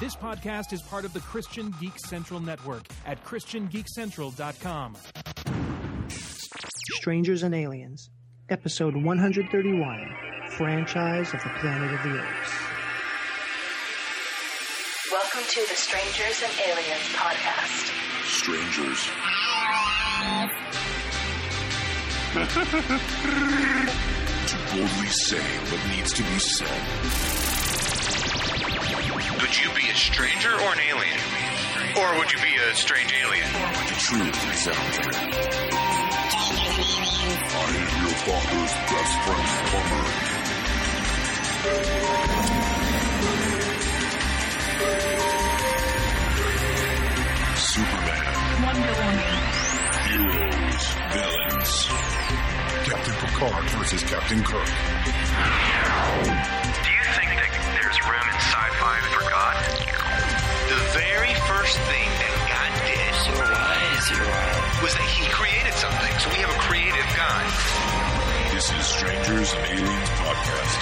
This podcast is part of the Christian Geek Central Network at ChristianGeekCentral.com. Strangers and Aliens, Episode 131 Franchise of the Planet of the Apes. Welcome to the Strangers and Aliens podcast. Strangers. to boldly say what needs to be said. Would you be a stranger or an alien? Or would you be a strange alien? The truth is out there. I am your father's best friend, Plumber. Superman. Wonder Woman. Heroes. Villains. Captain Picard versus Captain Kirk. There's room in sci-fi for God? The very first thing that God did was that He created something. So we have a creative God. This is Strangers and Aliens Podcast.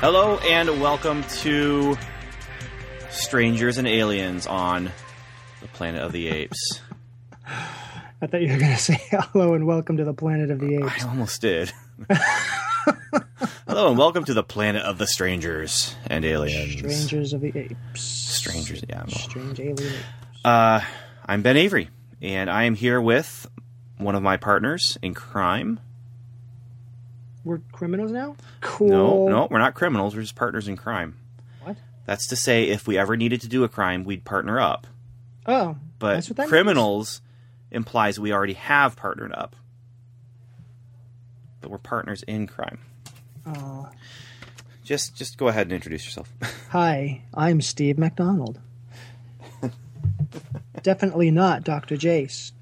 Hello and welcome to Strangers and Aliens on the Planet of the Apes. I thought you were going to say hello and welcome to the Planet of the Apes. I almost did. Hello and welcome to the Planet of the Strangers and Aliens. Strangers of the Apes. Strangers, yeah. Strange alien apes. Uh, I'm Ben Avery, and I am here with one of my partners in crime. We're criminals now? Cool. No, no, we're not criminals. We're just partners in crime. What? That's to say, if we ever needed to do a crime, we'd partner up. Oh. But that's what that criminals implies we already have partnered up. But we're partners in crime. Oh. Just just go ahead and introduce yourself. Hi, I'm Steve McDonald. Definitely not Dr. Jace.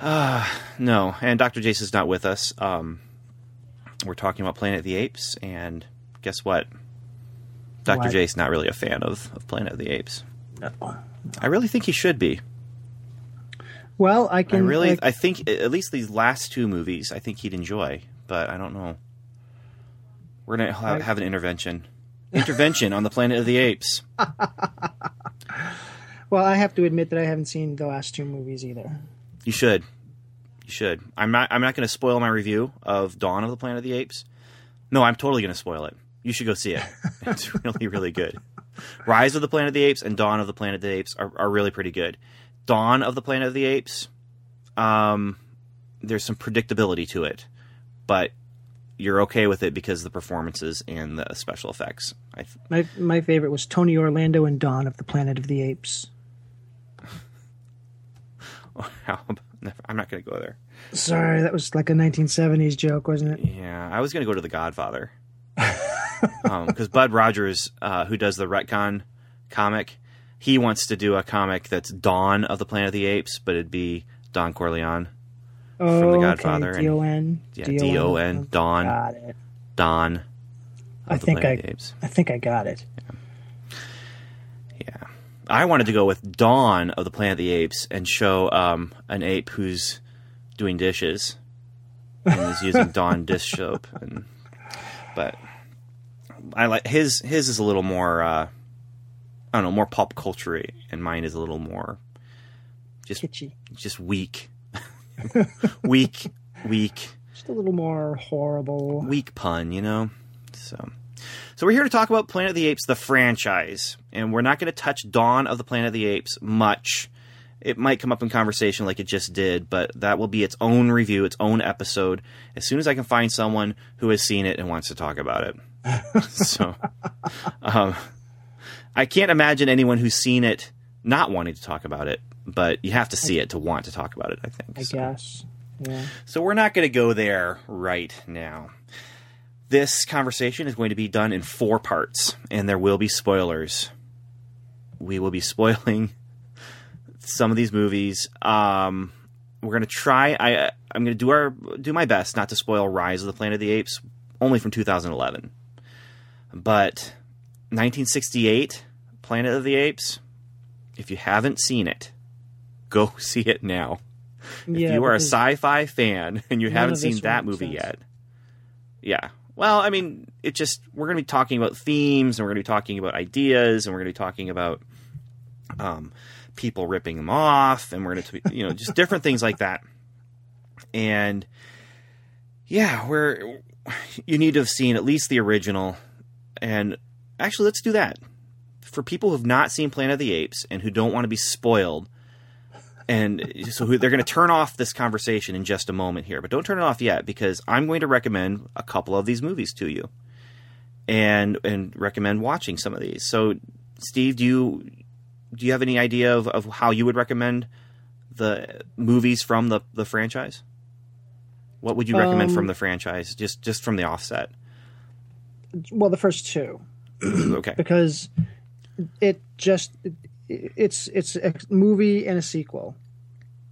no, and Dr. Jace is not with us. Um, we're talking about Planet of the Apes, and guess what? Dr. What? Jace not really a fan of, of Planet of the Apes. No. I really think he should be. Well, I I can really, like, I think at least these last two movies, I think he'd enjoy, but I don't know. We're gonna ha- I- have an intervention, intervention on the Planet of the Apes. well, I have to admit that I haven't seen the last two movies either. You should, you should. I'm not. I'm not going to spoil my review of Dawn of the Planet of the Apes. No, I'm totally going to spoil it. You should go see it. It's really, really good. Rise of the Planet of the Apes and Dawn of the Planet of the Apes are, are really pretty good. Dawn of the Planet of the Apes, um, there's some predictability to it, but you're okay with it because of the performances and the special effects. I, th- My my favorite was Tony Orlando and Dawn of the Planet of the Apes. I'm not going to go there. Sorry, that was like a 1970s joke, wasn't it? Yeah, I was going to go to The Godfather. Because Bud Rogers, uh, who does the Retcon comic, he wants to do a comic that's Dawn of the Planet of the Apes, but it'd be Don Corleone. Oh, The Godfather Okay. and- D O N. Yeah, D O N, Dawn, Got it. Don I think I, of the Apes. I think I got it. Yeah. I wanted to go with Dawn of the Planet of the Apes and show um, an ape who's doing dishes and is using Dawn dish soap. And, but I like his. His is a little more. Uh, I don't know, more pop culture, and mine is a little more just Kitschy. just weak, weak, weak, Just a little more horrible. weak pun, you know. So, so we're here to talk about Planet of the Apes, the franchise, and we're not going to touch Dawn of the Planet of the Apes much. It might come up in conversation like it just did, but that will be its own review, its own episode. As soon as I can find someone who has seen it and wants to talk about it. so, um, I can't imagine anyone who's seen it not wanting to talk about it, but you have to see it to want to talk about it. I think. I So- guess. Yeah. so we're not going to go there right now. This conversation is going to be done in four parts, and there will be spoilers. We will be spoiling some of these movies. Um, we're going to try. I I'm going to do our do my best not to spoil Rise of the Planet of the Apes, only from 2011. But 1968, Planet of the Apes. If you haven't seen it, go see it now. If you are a sci-fi fan and you haven't seen that movie sense. yet, Yeah. Well, I mean, it just we're going to be talking about themes, and we're going to be talking about ideas, and we're going to be talking about um, people ripping them off, and we're going to, you know, just different things like that. And yeah, we're you need to have seen at least the original, and actually, let's do that for people who have not seen Planet of the Apes and who don't want to be spoiled. And so who- they're going to turn off this conversation in just a moment here, but don't turn it off yet because I'm going to recommend a couple of these movies to you, and and recommend watching some of these. So, Steve, do you do you have any idea of, of how you would recommend the movies from the, the franchise? What would you recommend Um, from the franchise, just just from the offset? Well, the first two. okay, because it just it's it's a movie and a sequel.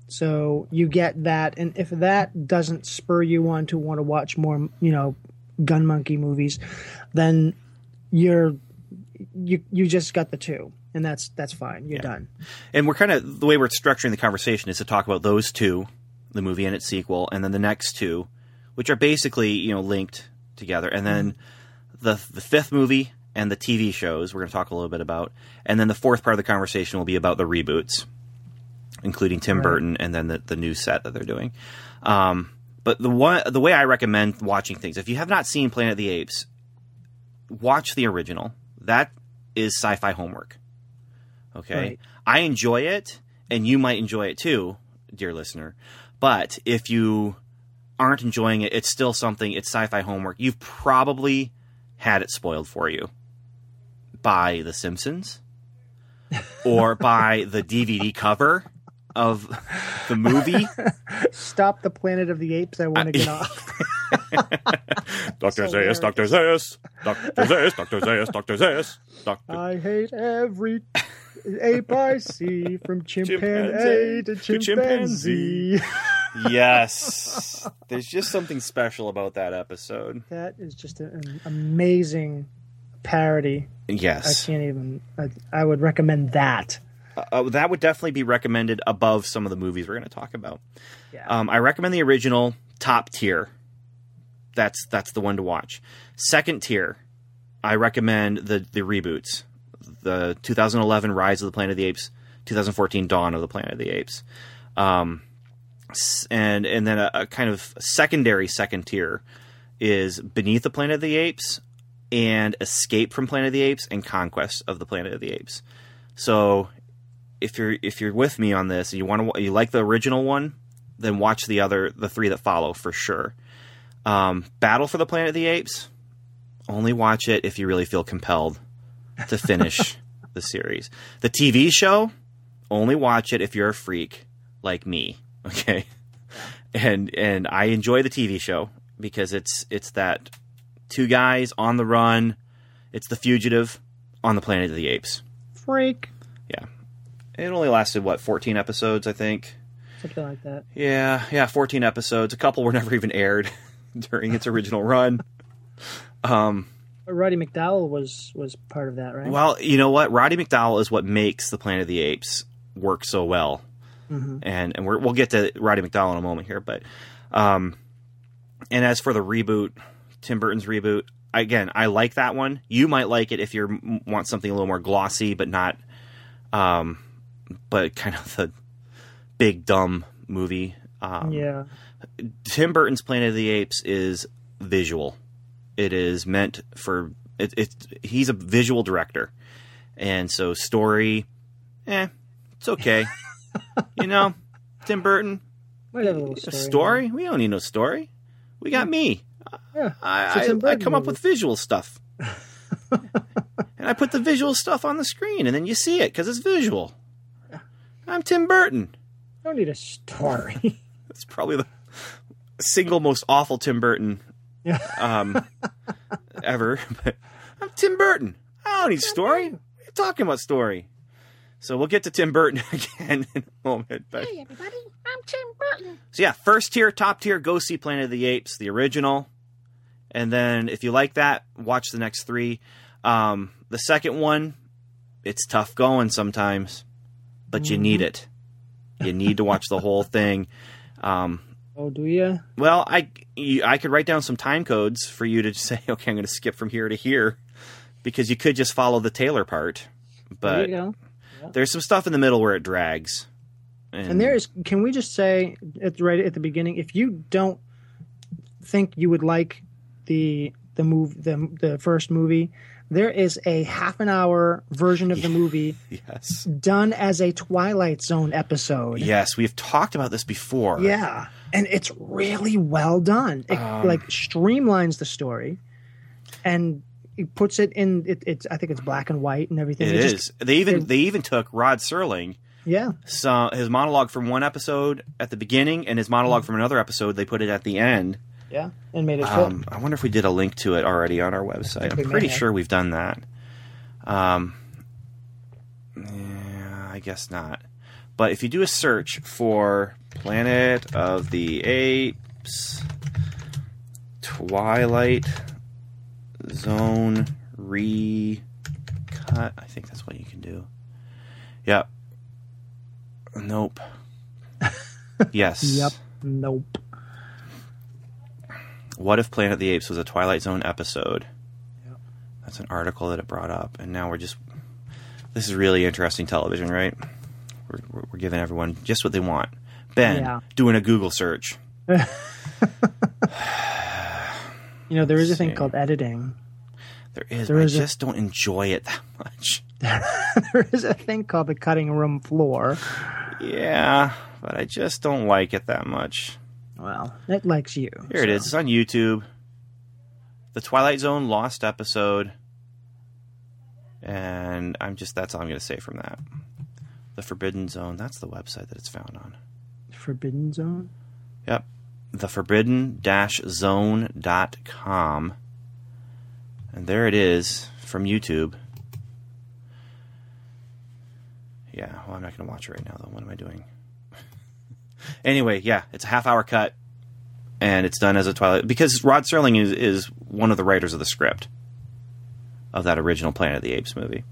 So you get that and if that doesn't spur you on to want to watch more you know gun monkey movies then you're you you just got the two and that's that's fine. You're done. And we're kind of the way we're structuring the conversation is to talk about those two, the movie and its sequel, and then the next two, which are basically you know linked together, and then mm-hmm. the the fifth movie and the TV shows we're going to talk a little bit about, and then the fourth part of the conversation will be about the reboots, including Tim Right. Burton and then the, the new set that they're doing. Um, but the one the way I recommend watching things, if you have not seen Planet of the Apes, watch the original. That is sci-fi homework. Okay, Right. I enjoy it, and you might enjoy it too, dear listener. But if you aren't enjoying it, it's still something. It's sci-fi homework. You've probably had it spoiled for you by The Simpsons or by the DVD cover of the movie. stop the planet of the apes i want to get off Dr. Zaius, Dr. Zaius, Dr. Zaius, Dr. Zaius, Dr. Dr. i hate every ape i see from chimpanzee to chimpanzee Yes. There's just something special about that episode. that is just an amazing parody I can't even. I, I would recommend that. Uh, that would definitely be recommended above some of the movies we're going to talk about. Yeah. Um, I recommend the original top tier. That's that's the one to watch. Second tier, I recommend the the reboots, the 2011 Rise of the Planet of the Apes, 2014 Dawn of the Planet of the Apes, um, and and then a, a kind of secondary second tier is Beneath the Planet of the Apes and Escape from Planet of the Apes and Conquest of the Planet of the Apes. So if you're if you're with me on this and you want to you like the original one, then watch the other the three that follow for sure. Um, Battle for the Planet of the Apes. Only watch it if you really feel compelled to finish the series. The TV show. Only watch it if you're a freak like me. Okay, and and I enjoy the TV show because it's it's that two guys on the run. It's the fugitive on the Planet of the Apes. Freak. Yeah. It only lasted what, 14 episodes, I think. Something like that. Yeah, yeah, 14 episodes. A couple were never even aired during its original run. Um, But Roddy McDowall was was part of that, right? well, you know what? Roddy McDowall is what makes the Planet of the Apes work so well. Mhm. And and we're, we'll get to Roddy McDowall in a moment here, but um, and as for the reboot, Tim Burton's reboot, again, I like that one. You might like it if you want something a little more glossy, but not, um, but kind of the big dumb movie. Um, yeah. Tim Burton's Planet of the Apes is visual. It is meant for it. It he's a visual director, and so story, eh, it's okay. you know, Tim Burton Might have a little a story. story. We don't need no story. We got me. Yeah. I, It's I, I come up with visual stuff, and I put the visual stuff on the screen, and then you see it because it's visual. I'm Tim Burton. I don't need a story. That's probably the single most awful Tim Burton um, ever. But I'm Tim Burton. I don't need story. What are talking about story? So we'll get to Tim Burton again in a moment. But Hey everybody, I'm Tim Burton. so yeah, first tier, top tier, go see Planet of the Apes, the original, and then if you like that, watch the next three. Um, the second one, it's tough going sometimes, but you need it. You need to watch the whole thing. Um, oh, do you? well, I you, I could write down some time codes for you to say, okay, I'm going to skip from here to here, because you could just follow the Taylor part. there But you go. there's some stuff in the middle where it drags. And there is. Can we just say at right at the beginning, if you don't think you would like the the move the the first movie, there is a half an hour version of the movie yes, done as a Twilight Zone episode. yes, we've talked about this before. Yeah, and it's really well done. It Um, like streamlines the story, and it puts it in. It, it's I think it's black and white and everything. it They is. just- they even they- they even took Rod Serling. yeah, So his monologue from one episode at the beginning and his monologue Mm. from another episode, they put it at the end. Yeah, and made it. Um, I wonder if we did a link to it already on our website. I'm pretty sure we've done that. Um, yeah, I guess not. But if you do a search for Planet of the Apes, Twilight Zone recut, I think that's what you can do. Yep. Nope. yes. Yep. Nope. What if Planet of the Apes was a Twilight Zone episode? That's an article that it brought up, and now we're just. This is really interesting television, right? We're, we're, giving everyone just what they want. Ben Yeah. doing a Google search. You know there is a thing called editing. There is, There but is I a- just don't enjoy it that much. there is a thing called the cutting room floor. Yeah, but I just don't like it that much. Well, it likes you. Here it is. It's on YouTube. The Twilight Zone lost episode. And I'm just that's all I'm going to say from that. The Forbidden Zone, that's the website that it's found on. Forbidden Zone. Yep. The forbidden zone.com. And there it is from YouTube. Yeah, well, I'm not going to watch it right now, though. What am I doing? Anyway, yeah, it's a half hour cut. And it's done as a Twilight. Because Rod Serling is, is one of the writers of the script of that original Planet of the Apes movie.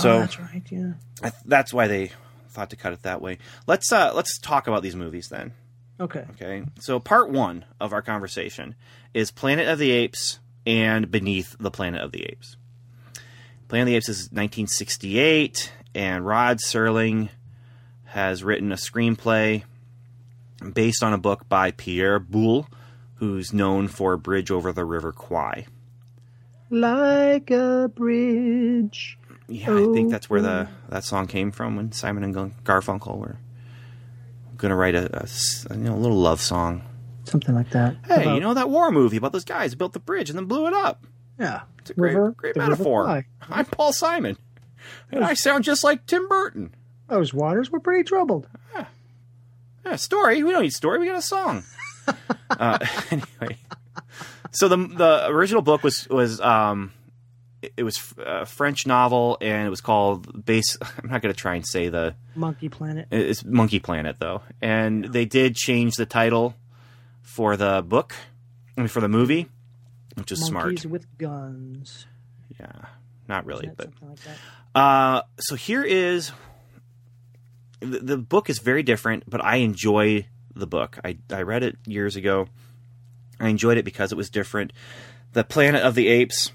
So oh, that's right. Yeah. I th- that's why they thought to cut it that way. Let's uh, let's talk about these movies then. Okay. Okay. So part one of our conversation is Planet of the Apes and Beneath the Planet of the Apes. Planet of the Apes is 1968, and Rod Serling has written a screenplay based on a book by Pierre Boulle, who's known for Bridge over the River Kwai. Like a bridge. Yeah, I think that's where the that song came from when Simon and Garfunkel were going to write a, a you know, a little love song. Something like that. Hey, About- you know that war movie about those guys who built the bridge and then blew it up? Yeah. It's a great, River, great metaphor. I'm Paul Simon, and I sound just like Tim Burton. Those waters were pretty troubled. Yeah, story. We don't need story. We got a song. uh, anyway, so the the original book was was um, it, it was a French novel, and it was called base. I'm not going to try and say the Monkey Planet. It's Monkey Planet, though, and they did change the title for the book, I mean, for the movie, which is Monkeys smart. with guns. Yeah, not really, but like that? uh, so here is the, the book is very different, but I enjoy the book. I I read it years ago. I enjoyed it because it was different. The Planet of the Apes,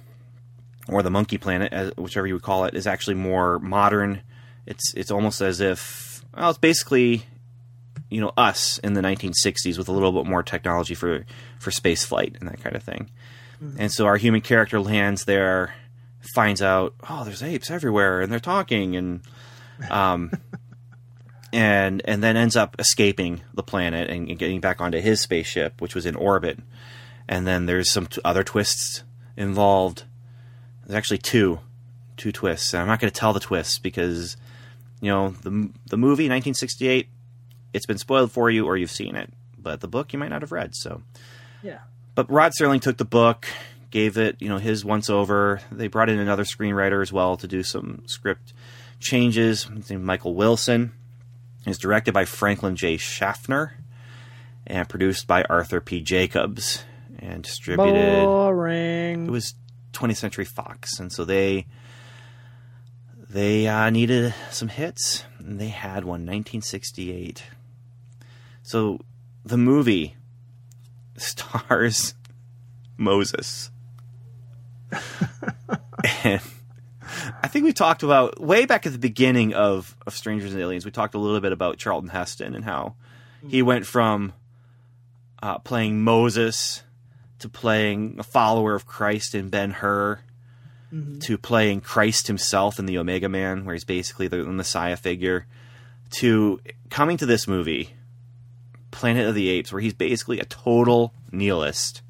or the Monkey Planet, whichever you would call it, is actually more modern. It's it's almost as if well, it's basically you know us in the 1960s with a little bit more technology for for space flight and that kind of thing. And so our human character lands there, finds out, oh, there's apes everywhere, and they're talking, and um, and and then ends up escaping the planet and, and getting back onto his spaceship, which was in orbit. And then there's some t- other twists involved. There's actually two, two twists. And I'm not going to tell the twists because, you know, the the movie 1968, it's been spoiled for you or you've seen it, but the book you might not have read. So Yeah. but Rod Serling took the book, gave it, you know, his once over. They brought in another screenwriter as well to do some script changes. Michael Wilson. It's directed by Franklin J. Schaffner and produced by Arthur P. Jacobs and distributed. Boring. It was 20th Century Fox, and so they they uh, needed some hits, and they had one. 1968. So the movie stars Moses. and I think we talked about way back at the beginning of, of Strangers and Aliens, we talked a little bit about Charlton Heston and how he went from uh, playing Moses to playing a follower of Christ in Ben Hur to playing Christ himself in the Omega Man, where he's basically the Messiah figure, to coming to this movie, Planet of the Apes, where he's basically a total nihilist.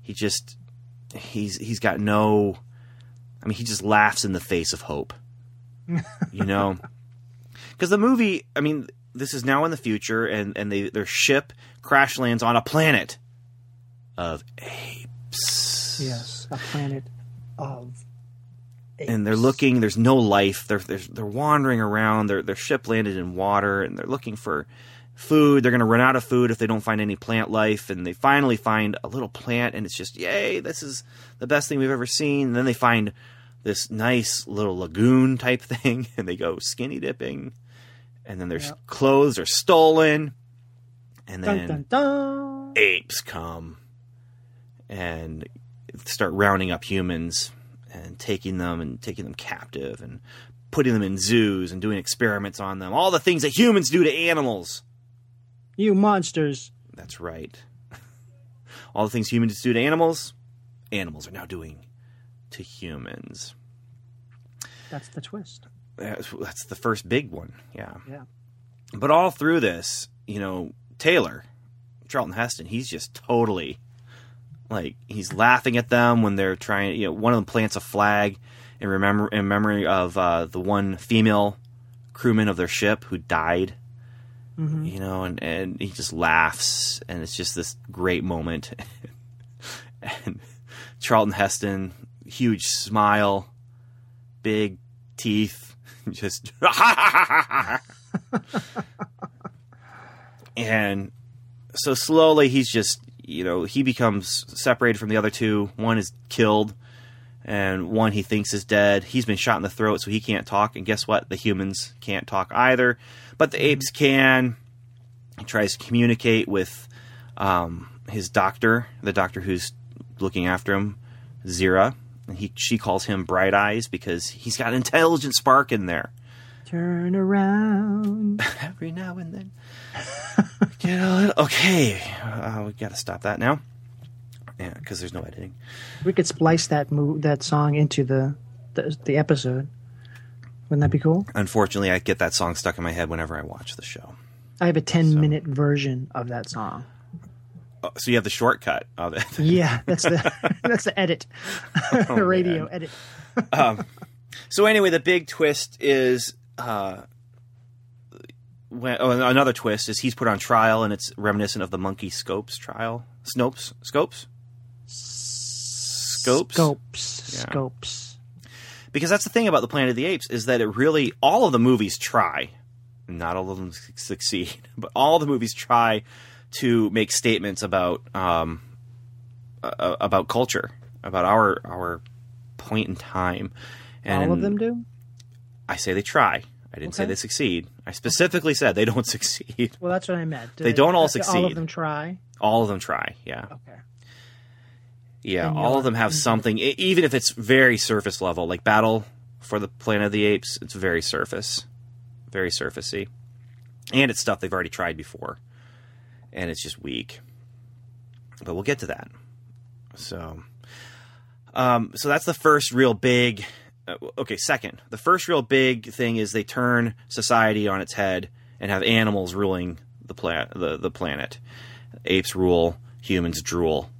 He just he's he's got no I mean he just laughs in the face of hope. you know? Cuz the movie, I mean, this is now in the future and and they their ship crash lands on a planet of apes. Yes, a planet of. Apes. And they're looking. There's no life. They're they're, they're wandering around. Their their ship landed in water, and they're looking for food. They're going to run out of food if they don't find any plant life. And they finally find a little plant, and it's just yay! This is the best thing we've ever seen. And then they find this nice little lagoon type thing, and they go skinny dipping, and then their Yep. clothes are stolen, and then Dun, dun, dun. apes come and start rounding up humans and taking them and taking them captive and putting them in zoos and doing experiments on them. All the things that humans do to animals. You monsters. That's right. All the things humans do to animals, animals are now doing to humans. That's the twist. That's, that's the first big one. Yeah. Yeah. But all through this, you know, Taylor, Charlton Heston, he's just totally like he's laughing at them when they're trying. You know, one of them plants a flag in remember in memory of uh, the one female crewman of their ship who died. Mm-hmm. You know, and and he just laughs, and it's just this great moment. and Charlton Heston, huge smile, big teeth, just and so slowly he's just you know he becomes separated from the other two. One is killed and one he thinks is dead. He's been shot in the throat so he can't talk. And guess what? The humans can't talk either but the apes can he tries to communicate with um, his doctor the doctor who's looking after him zira and he she calls him bright eyes because he's got an intelligent spark in there Turn around. every now and then. Get a little, okay, uh, we got to stop that now. Yeah, because there's no editing. We could splice that mo- that song into the, the the episode. Wouldn't that be cool? Unfortunately, I get that song stuck in my head whenever I watch the show. I have a ten minute version of that song. Oh, so you have the shortcut of it. Yeah, that's the that's the edit, the radio man. edit. so anyway, the big twist is. Uh, when, oh, another twist is he's put on trial, and it's reminiscent of the Monkey Scopes trial. Snopes, Scopes, Scopes, Scopes, Yeah. scopes. Because that's the thing about the Planet of the Apes is that it really all of the movies try, not all of them succeed, but all the movies try to make statements about um, uh, about culture, about our our point in time. And All of them do. I say they try. I didn't say they succeed. I specifically said they don't succeed. Well, that's what I meant. They don't all succeed. All of them try. All of them try. Yeah. Okay. Yeah, all of them have something, even if it's very surface level, like Battle for the Planet of the Apes. It's very surface, very surfacey, and it's stuff they've already tried before, and it's just weak. But we'll get to that. So, um, so that's the first real big. Uh, okay, second, the first real big thing is they turn society on its head and have animals ruling the planet. The, the planet, apes rule, humans drool.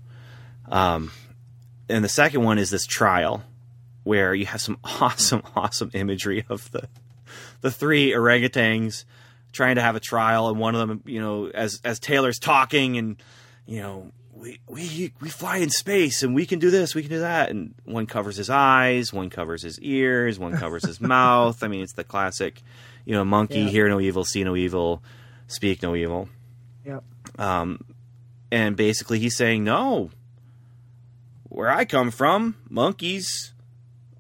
Um, and the second one is this trial, where you have some awesome, awesome imagery of the the three orangutans trying to have a trial, and one of them, you know, as as Taylor's talking, and you know, we we we fly in space, and we can do this, we can do that, and one covers his eyes, one covers his ears, one covers his mouth. I mean, it's the classic, you know, monkey Yeah. hear no evil, see no evil, speak no evil Yep. Um, and basically he's saying no where i come from monkeys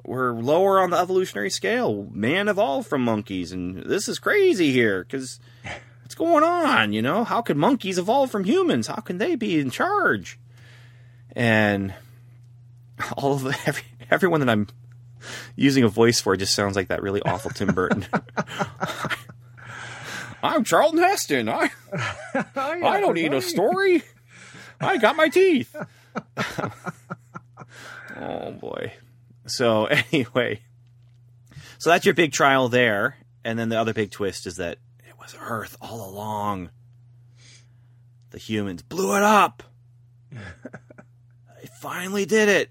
were lower on the evolutionary scale man evolved from monkeys and this is crazy here because what's going on? You know, how could monkeys evolve from humans? How can they be in charge? And all of the, every, everyone that I'm using a voice for just sounds like that really awful Tim Burton. I'm Charlton Heston. I I don't need a story. I got my teeth. Oh boy. So anyway, so that's your big trial there, and then the other big twist is that it was Earth all along. The humans blew it up. they finally did it,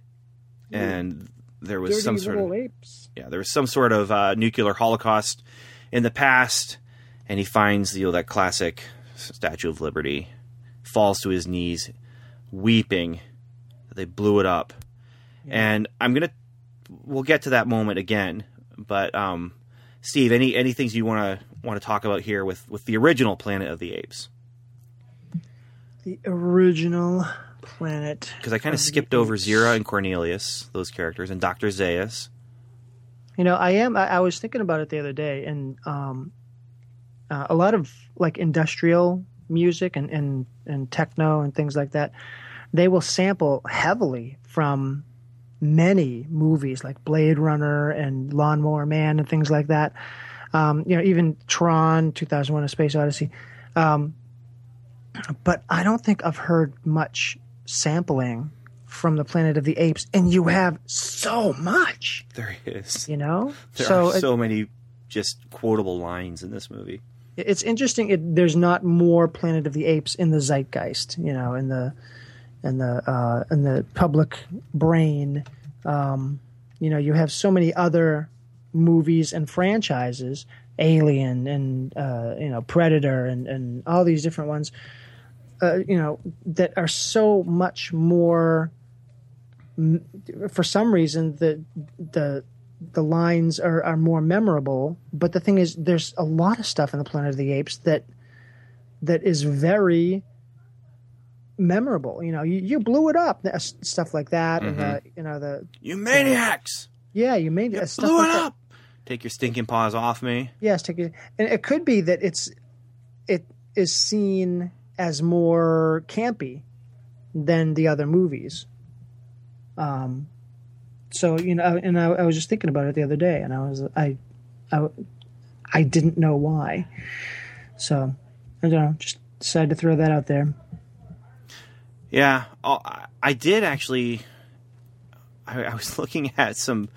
and there was Dirty some sort of apes. yeah, there was some sort of uh, nuclear holocaust in the past, and he finds you know that classic Statue of Liberty, falls to his knees, weeping. They blew it up, and I'm gonna we'll get to that moment again. But um, Steve, any any things you want to want to talk about here with with the original Planet of the Apes? The original planet. Because I kind of skipped over. Zira and Cornelius, those characters, and Doctor Zaius. You know, I am. I, I was thinking about it the other day, and um, uh, a lot of like industrial music and, and and techno and things like that, they will sample heavily from many movies like Blade Runner and Lawnmower Man and things like that. Um, you know, even Tron, 2001: A Space Odyssey. Um, but I don't think I've heard much sampling from the Planet of the Apes, and you have so much. There is. You know, There so are it- so many just quotable lines in this movie. it's interesting. It, there's not more Planet of the Apes in the zeitgeist, you know, in the in the uh, in the public brain. Um, you know, you have so many other movies and franchises, Alien and uh, you know Predator and and all these different ones. Uh, you know that are so much more. For some reason, the the the lines are, are more memorable. But the thing is, there's a lot of stuff in the Planet of the Apes that that is very memorable. You know, you, you blew it up, uh, stuff like that, and the, you know the You maniacs! yeah, you made uh, stuff Blew like it that. up! Take your stinking paws off me. Yes, take it, and it could be that it's it is seen as more campy than the other movies. Um, so you know, and I, I was just thinking about it the other day, and I was I, I, I didn't know why. So I don't know, just decided to throw that out there. Yeah, oh, I- did actually. I, was looking at some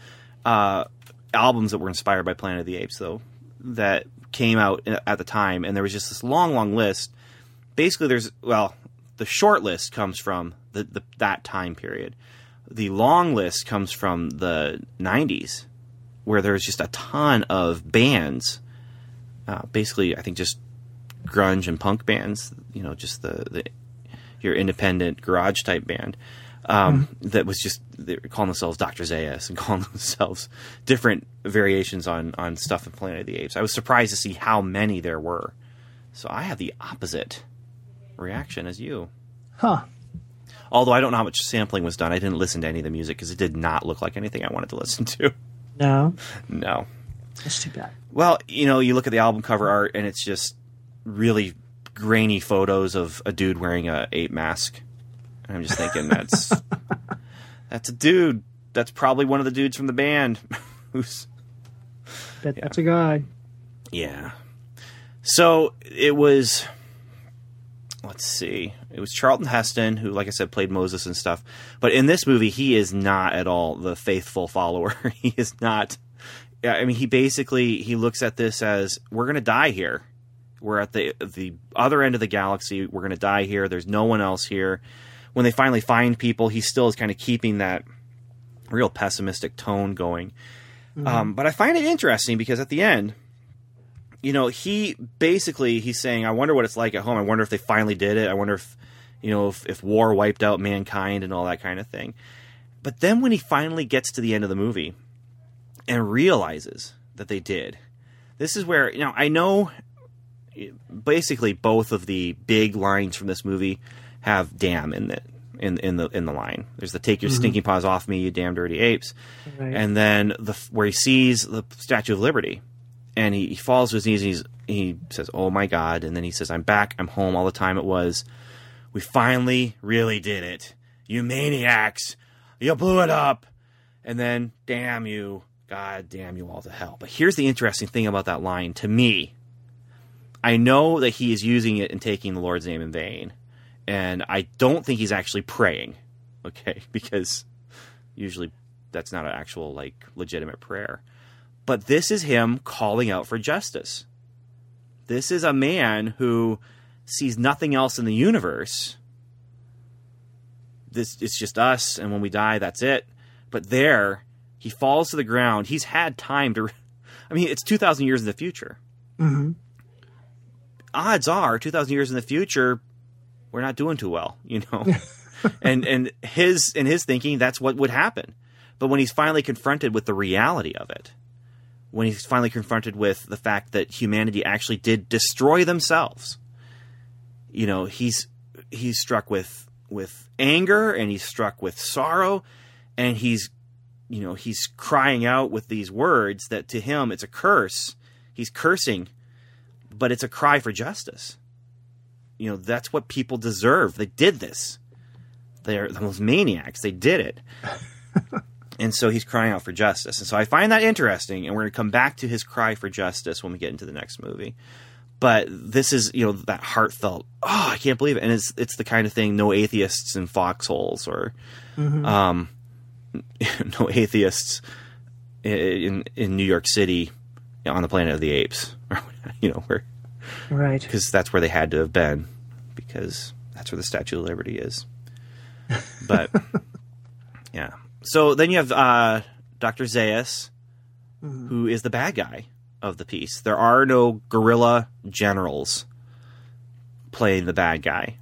uh, albums that were inspired by Planet of the Apes, though, that came out at the time, and there was just this long, long list. Basically, there's well, the short list comes from the, the that time period. The long list comes from the '90s, where there's just a ton of bands. Uh, basically, I think just grunge and punk bands. You know, just the, the your independent garage type band um, that was just they were calling themselves Dr. Zaius and calling themselves different variations on on stuff in Planet of the Apes. I was surprised to see how many there were. So I had the opposite reaction as you. Huh? Although I don't know how much sampling was done, I didn't listen to any of the music because it did not look like anything I wanted to listen to. No, No. that's too bad. Well, you know, you look at the album cover art and it's just really grainy photos of a dude wearing a ape mask. And I'm just thinking that's that's a dude. That's probably one of the dudes from the band who's That, That's a guy. yeah. So it was let's see. It was Charlton Heston who like I said played Moses and stuff. But in this movie he is not at all the faithful follower. he is not yeah, I mean he basically he looks at this as we're going to die here. We're at the the other end of the galaxy. We're going to die here. There's no one else here. When they finally find people, he still is kind of keeping that real pessimistic tone going. Um, but I find it interesting because at the end, you know, he basically he's saying, "I wonder what it's like at home. I wonder if they finally did it. I wonder if, you know, if, if war wiped out mankind and all that kind of thing." But then when he finally gets to the end of the movie and realizes that they did, this is where you know I know basically both of the big lines from this movie have "damn" in it in in the in the line. There's the "take your mm-hmm. stinking paws off me, you damn dirty apes," Right. and then the where he sees the Statue of Liberty, and he, he falls to his knees and he's, he says, "Oh my God!" And then he says, "I'm back. I'm home. All the time it was. We finally really did it. You maniacs! You blew it up." And then, damn you, God damn you all to hell. But here's the interesting thing about that line to me. I know that he is using it and taking the Lord's name in vain, and I don't think he's actually praying. Okay, because usually that's not an actual like legitimate prayer. But this is him calling out for justice. This is a man who sees nothing else in the universe. This it's just us, and when we die, that's it. But there, he falls to the ground. He's had time to. I mean, it's two thousand years in the future. hmm Odds are, two thousand years in the future, we're not doing too well, you know. and and his in his thinking, that's what would happen. But when he's finally confronted with the reality of it, when he's finally confronted with the fact that humanity actually did destroy themselves, you know, he's he's struck with with anger and he's struck with sorrow and he's you know, he's crying out with these words that to him it's a curse. He's cursing, but it's a cry for justice. You know, that's what people deserve. They did this. They're those maniacs. They did it. and so he's crying out for justice. And so I find that interesting, and we're going to come back to his cry for justice when we get into the next movie. But this is, you know, that heartfelt. Oh, I can't believe it, and it's it's the kind of thing. No atheists in foxholes, or um, no atheists in in New York City on the Planet of the Apes, you know, where Right. because that's where they had to have been because that's where the Statue of Liberty is. But yeah, so then you have uh, Doctor Zaius, who is the bad guy of the piece. There are no gorilla generals playing the bad guy.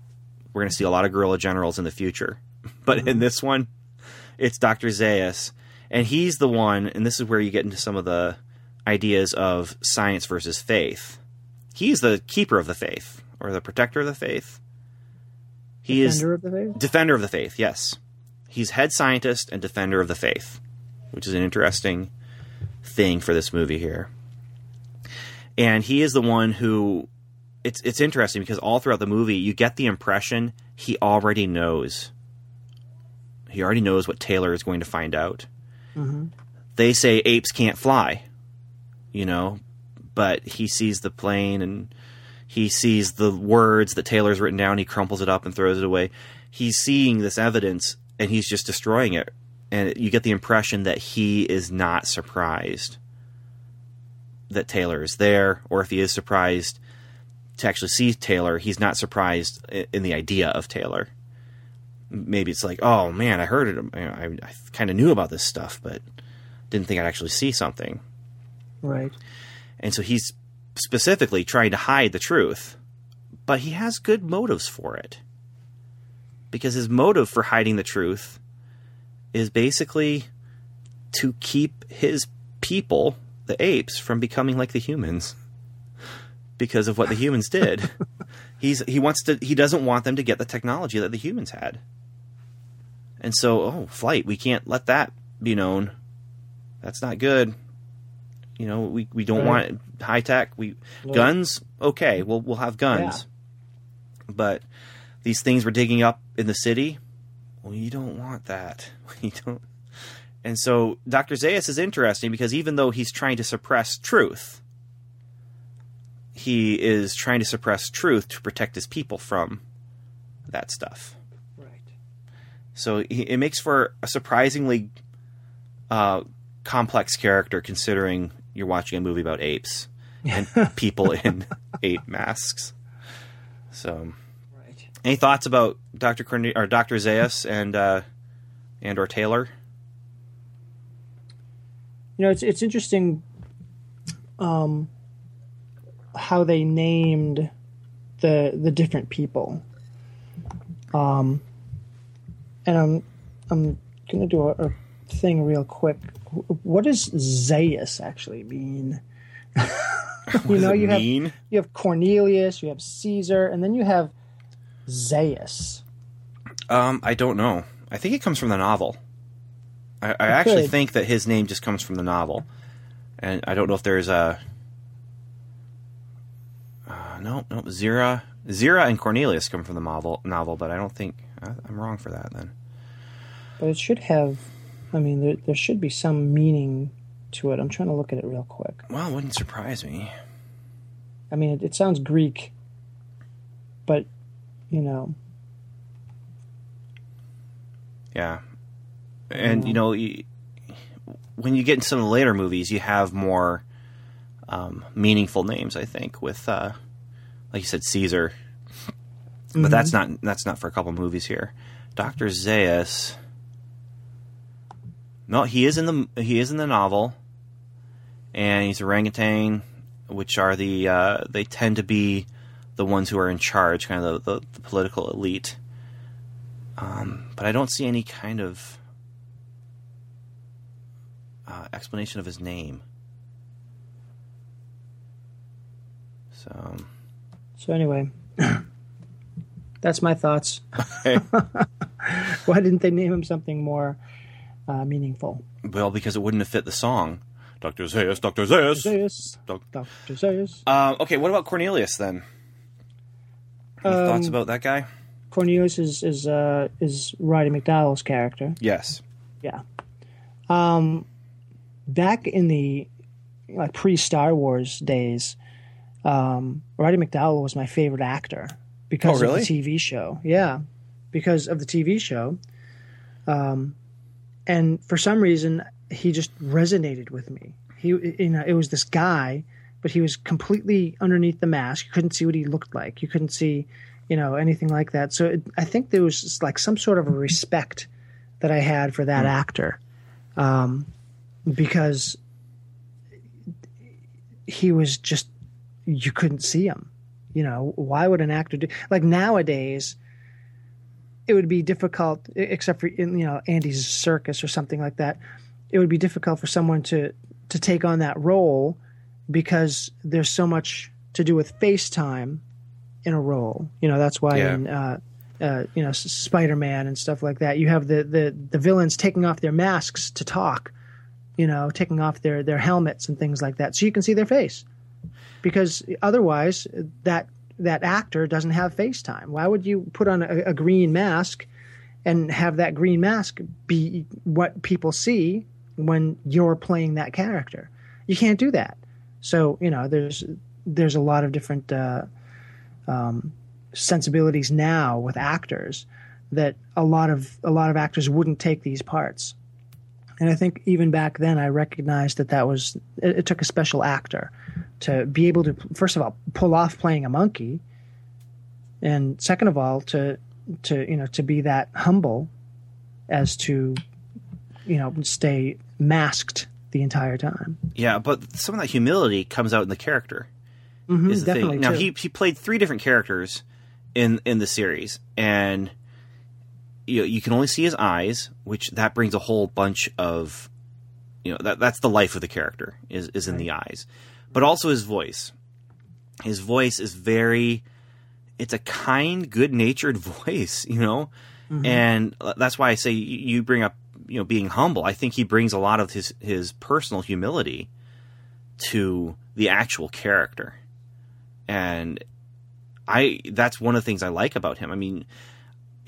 We're going to see a lot of gorilla generals in the future, but in this one, it's Doctor Zaius, and he's the one. And this is where you get into some of the ideas of science versus faith he's the keeper of the faith or the protector of the faith. He Defender is of the faith. defender of the faith. Yes, he's head scientist and defender of the faith, which is an interesting thing for this movie here. And he is the one who it's it's interesting because all throughout the movie you get the impression he already knows. He already knows what Taylor is going to find out. Mm-hmm. They say apes can't fly, you know, but he sees the plane and he sees the words that Taylor's written down. He crumples it up and throws it away. He's seeing this evidence and he's just destroying it. And you get the impression that he is not surprised that Taylor is there, or if he is surprised to actually see Taylor, he's not surprised in the idea of Taylor. Maybe it's like, oh man, I heard it. Um, I, I kind of knew about this stuff, but didn't think I'd actually see something. Right. And so he's specifically trying to hide the truth, but he has good motives for it. Because his motive for hiding the truth is basically to keep his people, the apes, from becoming like the humans. Because of what the humans did. He's he wants to he doesn't want them to get the technology that the humans had. And so, oh, flight, we can't let that be known. That's not good. You know, we, we don't Right. want high tech. We guns, okay, we'll we'll have guns. But these things we're digging up in the city, well, you don't want that. You don't. And so Dr. Zaius is interesting because even though he's trying to suppress truth, he is trying to suppress truth to protect his people from that stuff. Right. So he, it makes for a surprisingly uh, complex character considering you're watching a movie about apes and people in ape masks. So, Right. any thoughts about Dr. Corne- or Dr. Zaius and uh, and or Taylor? You know, it's it's interesting um, how they named the the different people. Um, and I'm I'm gonna do a, a thing real quick. What does Zaius actually mean? you know, you have mean? you have Cornelius, you have Caesar, and then you have Zaius. Um, I don't know. I think it comes from the novel. I, I actually could. think that his name just comes from the novel, and I don't know if there's a no, no, Zira, Zira, and Cornelius come from the novel, novel, but I don't think I, I'm wrong for that. Then But it should have. I mean, there there should be some meaning to it. I'm trying to look at it real quick. well, it wouldn't surprise me. I mean, it, it sounds Greek, but you know, Yeah, and you know, you, when you get into some of the later movies, you have more um, meaningful names. I think with, uh, like you said, Caesar, but that's not that's not for a couple movies here. Doctor Zaius. No, he is in the he is in the novel, and he's orangutan, which are the uh, they tend to be the ones who are in charge, kind of the, the, the political elite. Um, but I don't see any kind of uh, explanation of his name. So, so anyway, that's my thoughts. okay. Why didn't they name him something more uh, meaningful? well, because it wouldn't have fit the song. Doctor Zaius, Doctor Zaius. Zaius, Doc- Doctor Zaius. Uh, okay, what about Cornelius then? Any Um, thoughts about that guy? Cornelius is is uh, is Roddy McDowall's character. Yes. Yeah. Um, back in the like pre Star Wars days, um, Roddy McDowall was my favorite actor because Oh, really? of the TV show. Yeah, because of the TV show. Um, and for some reason, he just resonated with me. He, you know, it was this guy, but he was completely underneath the mask. You couldn't see what he looked like. You couldn't see, you know, anything like that. So it, I think there was like some sort of a respect that I had for that actor, um, because he was just you couldn't see him. You know, why would an actor do like nowadays? It would be difficult, except for in, you know Andy Serkis or something like that. It would be difficult for someone to to take on that role because there's so much to do with FaceTime in a role. You know, that's why Yeah. in uh, uh, you know Spider Man and stuff like that, you have the, the the villains taking off their masks to talk. You know, taking off their their helmets and things like that, so you can see their face. Because otherwise, that that actor doesn't have FaceTime. Why would you put on a, a green mask and have that green mask be what people see when you're playing that character? You can't do that. So you know, there's there's a lot of different uh, um, sensibilities now with actors that a lot of a lot of actors wouldn't take these parts. And I think even back then, I recognized that that was it, it took a special actor to be able to first of all pull off playing a monkey, and second of all to to you know to be that humble as to you know stay masked the entire time. Yeah, but some of that humility comes out in the character. Mhm, is the definitely thing. Now too. he he played three different characters in in the series, and you know, you can only see his eyes, which that brings a whole bunch of you know that that's the life of the character is is in the eyes, but also his voice. His voice is very it's a kind, good natured voice, you know, mm-hmm. and uh, that's why I say you you bring up you know being humble. I think he brings a lot of his his personal humility to the actual character, and I that's one of the things I like about him. I mean,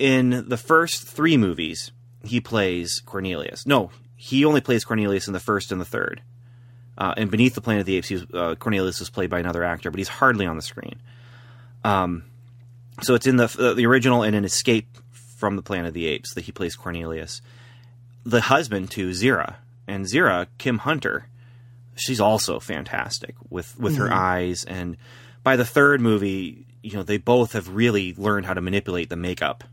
in the first three movies, he plays Cornelius. No, he only plays Cornelius in the first and the third. Uh, and beneath the Planet of the Apes, was, uh, Cornelius was played by another actor, but he's hardly on the screen. Um, so it's in the uh, the original and in Escape from the Planet of the Apes that he plays Cornelius, the husband to Zira, and Zira Kim Hunter. She's also fantastic with with her eyes, and by the third movie, you know they both have really learned how to manipulate the makeup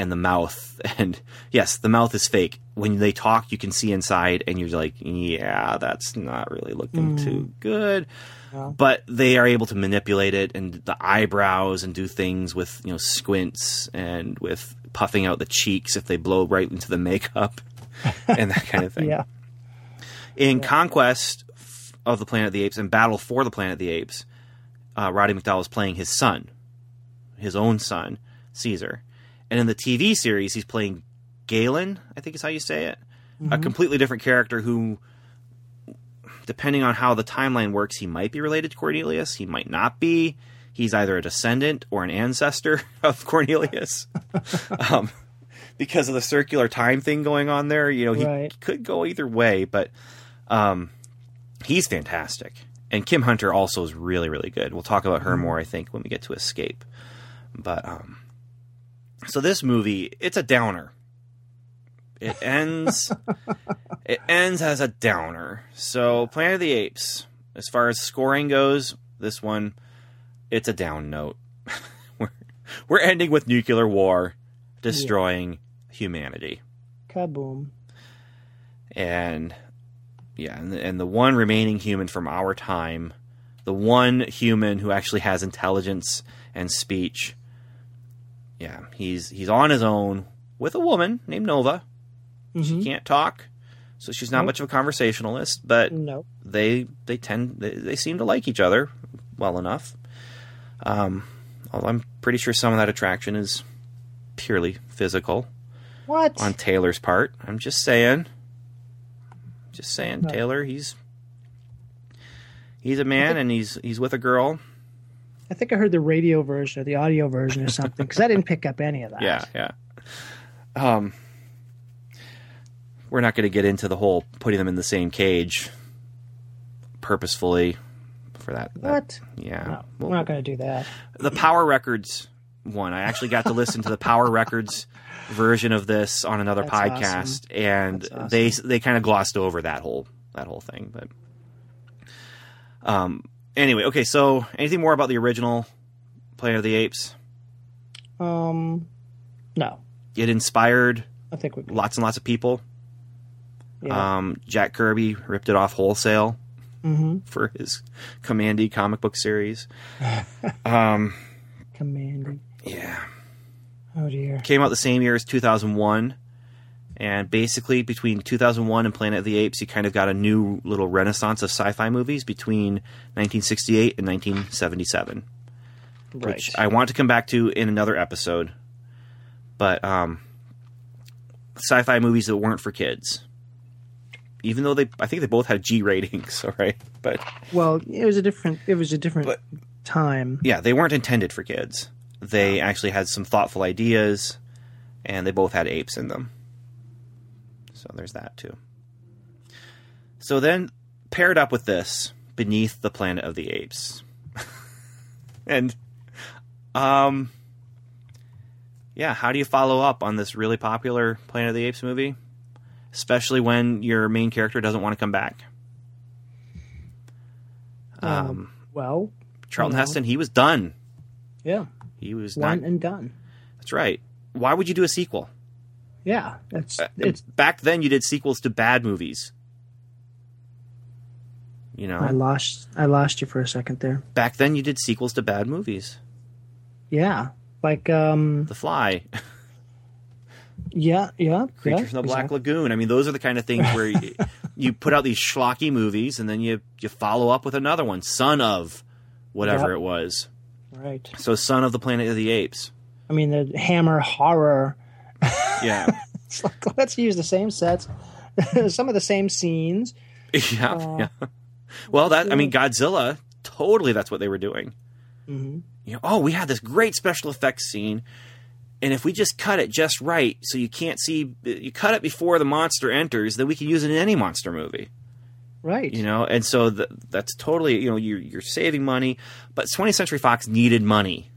and the mouth. And yes, the mouth is fake. When they talk, you can see inside, and you're like, yeah, that's not really looking too good. But they are able to manipulate it and the eyebrows and do things with you know squints and with puffing out the cheeks if they blow right into the makeup and that kind of thing. yeah. In Conquest of the Planet of the Apes and Battle for the Planet of the Apes, uh, Roddy McDowall is playing his son, his own son, Caesar. And in the TV series, he's playing Galen, I think is how you say it. A completely different character who, depending on how the timeline works, he might be related to Cornelius, he might not be. He's either a descendant or an ancestor of Cornelius. um, because of the circular time thing going on there, you know, he Right. could go either way, but um, he's fantastic. And Kim Hunter also is really, really good. We'll talk about her more, I think, when we get to Escape. But um, so this movie, it's a downer. It ends. it ends as a downer. So Planet of the Apes, as far as scoring goes, this one, it's a down note. we're we're ending with nuclear war, destroying humanity Kaboom. and yeah, and the, and the one remaining human from our time, the one human who actually has intelligence and speech, yeah, he's he's on his own with a woman named Nova. She can't talk, so she's not Nope. much of a conversationalist, but No. they they tend they, they seem to like each other well enough. Um, although I'm pretty sure some of that attraction is purely physical What? on Taylor's part. I'm just saying. Just saying, No. Taylor, he's he's a man and he's he's with a girl. I think I heard the radio version or the audio version or something because I didn't pick up any of that. Yeah, yeah. Um we're not going to get into the whole putting them in the same cage purposefully for that. that- What? yeah. No, Well, we're not going to do that. the Power Records one. I actually got to listen to the Power Records version of this on another That's podcast, awesome. and awesome. they they kind of glossed over that whole that whole thing. But um, anyway, okay. So anything more about the original Planet of the Apes? Um, no, It inspired I think we. lots and lots of people. Yeah. Um, Jack Kirby ripped it off wholesale mm-hmm. for his Kamandi comic book series. um, Kamandi. yeah. Oh dear. came out the same year as 2001 and basically between 2001 and planet of the apes you kind of got a new little renaissance of sci-fi movies between 1968 and 1977 Right. which i want to come back to in another episode but um, sci-fi movies that weren't for kids even though they i think they both had g ratings all right but well, it was a different. It was a different But- time. yeah, they weren't intended for kids. They actually had some thoughtful ideas, and they both had apes in them. So there's that too. So then, paired up with this, beneath the planet of the apes, and um, yeah, how do you follow up on this really popular Planet of the Apes movie, especially when your main character doesn't want to come back? Um, Well, Charlton well. Heston, he was done. yeah, He was one not. and done. That's right. Why would you do a sequel? Yeah, it's Uh, it's. back then. You did sequels to bad movies. You know, I lost. I lost you for a second there. back then you did sequels to bad movies. Yeah, like um. The Fly, Yeah, yeah. Creatures yeah, in the Black exactly. Lagoon. I mean, those are the kind of things where you, you put out these schlocky movies and then you you follow up with another one, Son of whatever Yep. it was. Right. So, Son of the Planet of the Apes. I mean, the Hammer horror. Yeah, It's like let's use the same sets, some of the same scenes. yeah, Uh, yeah. Well, that I mean, Godzilla. Totally, that's what they were doing. hmm you know, oh, we had this great special effects scene, and if we just cut it just right, so you can't see, you cut it before the monster enters, then we can use it in any monster movie, Right. you know. And so th- that's totally, you know, you're you're saving money, but 20th Century Fox needed money.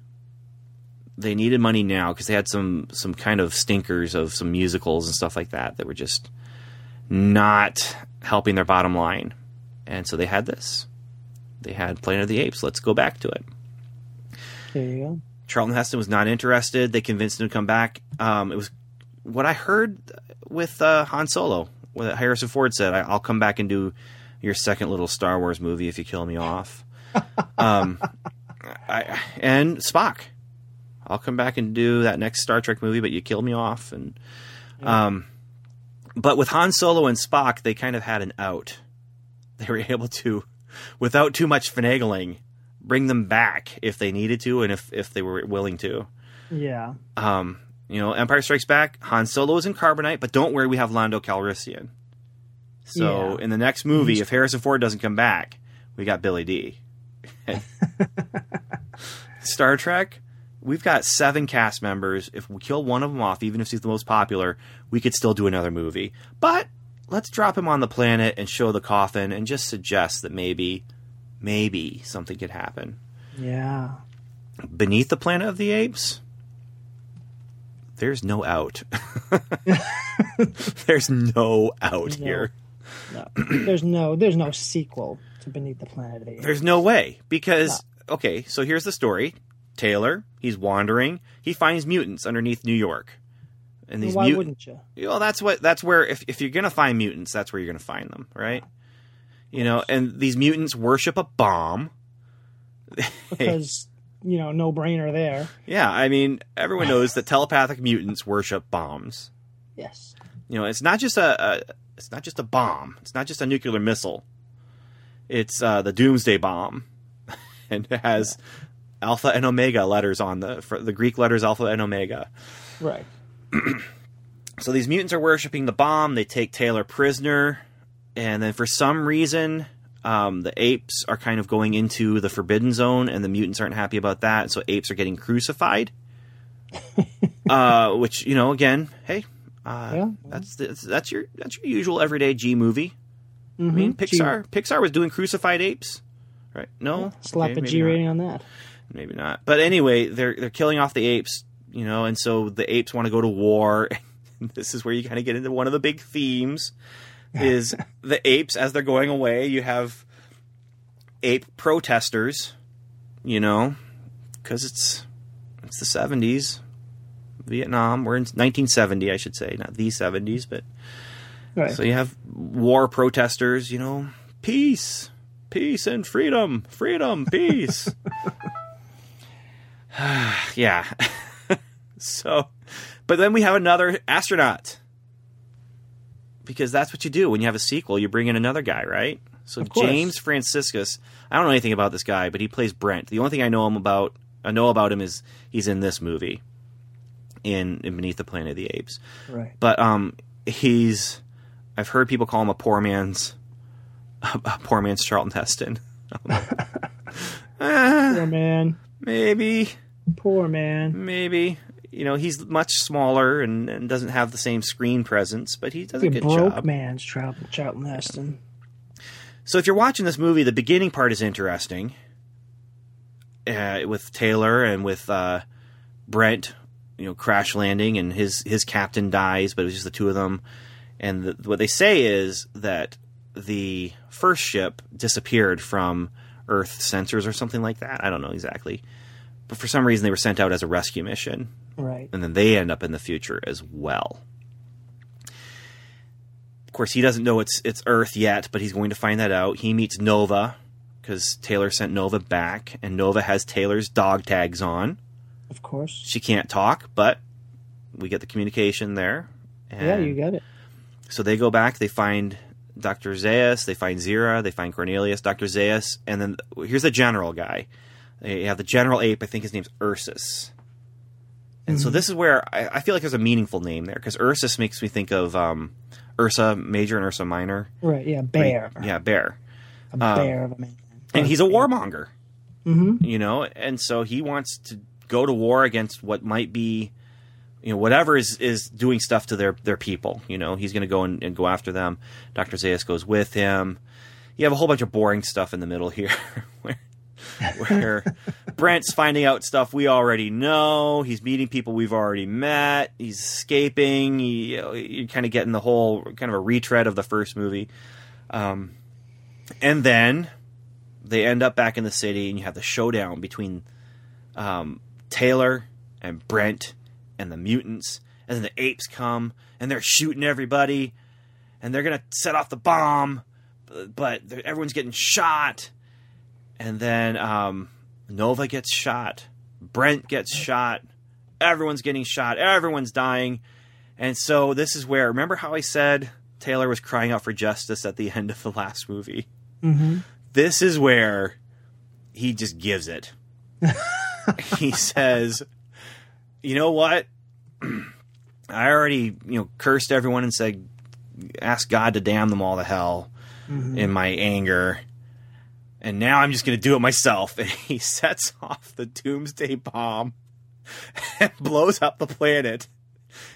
They needed money now because they had some some kind of stinkers of some musicals and stuff like that that were just not helping their bottom line, and so they had this. They had Planet of the Apes. Let's go back to it. There you go. Charlton Heston was not interested. They convinced him to come back. Um, it was what I heard with uh, Han Solo. What Harrison Ford said, "I'll come back and do your second little Star Wars movie if you kill me off." um, I, and Spock, I'll come back and do that next Star Trek movie, but you kill me off. And um, but with Han Solo and Spock, they kind of had an out. They were able to, without too much finagling, bring them back if they needed to and if, if they were willing to. Yeah. Um, you know, Empire Strikes Back, Han Solo is in Carbonite, but don't worry, we have Lando Calrissian. So Yeah. in the next movie, if Harrison Ford doesn't come back, we got Billy Dee Star Trek, we've got seven cast members. If we kill one of them off, even if he's the most popular, we could still do another movie. But let's drop him on the planet and show the coffin and just suggest that maybe, maybe something could happen. Yeah. Beneath the Planet of the Apes, there's no out. there's no out No. here. No. there's no there's no sequel to Beneath the Planet of the Apes. There's no way because okay, so here's the story. Taylor, he's wandering. He finds mutants underneath New York, and these Why mut- wouldn't you? Well, that's what that's where if if you're gonna find mutants, that's where you're gonna find them, right? You know, and these mutants worship a bomb. Because you know, no brainer there. Yeah, I mean, everyone knows that telepathic mutants worship bombs. Yes. You know, it's not just a, a it's not just a bomb. It's not just a nuclear missile. It's uh, the Doomsday bomb, and it has Alpha and Omega letters on the the Greek letters Alpha and Omega. Right. So these mutants are worshiping the bomb. They take Taylor prisoner, and then for some reason, um, the apes are kind of going into the forbidden zone, and the mutants aren't happy about that. So apes are getting crucified. uh, which you know, again, hey, uh, Yeah. that's, that's that's your that's your usual everyday G movie. I mean, Mhm. G- Pixar Pixar was doing crucified apes, right? No, Slap Okay, a G rating on that. Maybe not. But anyway, they're they're killing off the apes, you know, and so the apes want to go to war. this is where you kind of get into one of the big themes is the apes as they're going away, you have ape protesters, you know, cuz it's it's the 70s. Vietnam, we're in 1970, I should say, not the 70s, but Right. so you have war protesters, you know, peace, peace and freedom, freedom, peace. yeah. so, but then we have another astronaut. Because that's what you do when you have a sequel, you bring in another guy, right? So. James Franciscus, I don't know anything about this guy, but he plays Brent. The only thing I know him about, I know about him is he's in this movie, in, in Beneath the Planet of the Apes right. but um he's I've heard people call him a poor man's a poor man's Charlton Heston. Poor man. maybe, Poor man. maybe. You know, he's much smaller and, and doesn't have the same screen presence, but he does a The good broke job. man's Charlton Heston. So if you're watching this movie, the beginning part is interesting. Uh, with Taylor and with uh, Brent, you know, crash landing, and his his captain dies, but it was just the two of them. And the, what they say is that the first ship disappeared from Earth sensors or something like that. I don't know exactly, but for some reason they were sent out as a rescue mission Right. and then they end up in the future as well. Of course, he doesn't know it's it's Earth yet, but he's going to find that out. He meets Nova because Taylor sent Nova back, and Nova has Taylor's dog tags on. Of course. She can't talk, but we get the communication there. And Yeah, you got it. so they go back. They find Doctor Zaius. They find Zira. They find Cornelius. Doctor Zaius, and then here's the general guy. They have the general ape. I think his name's Ursus. And so this is where I, I feel like there's a meaningful name there because Ursus makes me think of um, Ursa Major and Ursa Minor. Right. Yeah. Bear. Yeah, bear. A bear of a man. And he's a warmonger. Mm-hmm. you know and so he wants to go to war against what might be you know whatever is is doing stuff to their their people you know he's going to go and, and go after them dr zaius goes with him you have a whole bunch of boring stuff in the middle here where where brent's finding out stuff we already know. He's meeting people we've already met. He's escaping. He, you're kind of getting the whole kind of a retread of the first movie. Um, and then they end up back in the city, and you have the showdown between um, Taylor and Brent and the mutants, and then the apes come and they're shooting everybody, and they're gonna set off the bomb, but everyone's getting shot, and then um, Nova gets shot, Brent gets shot, everyone's getting shot, everyone's dying, and so this is where remember how I said Taylor was crying out for justice at the end of the last movie Mm-hmm. this is where he just gives it. he says, "You know what? I already, you know, cursed everyone and said, ask God to damn them all to hell in my anger. And now I'm just going to do it myself. And he sets off the doomsday bomb and blows up the planet.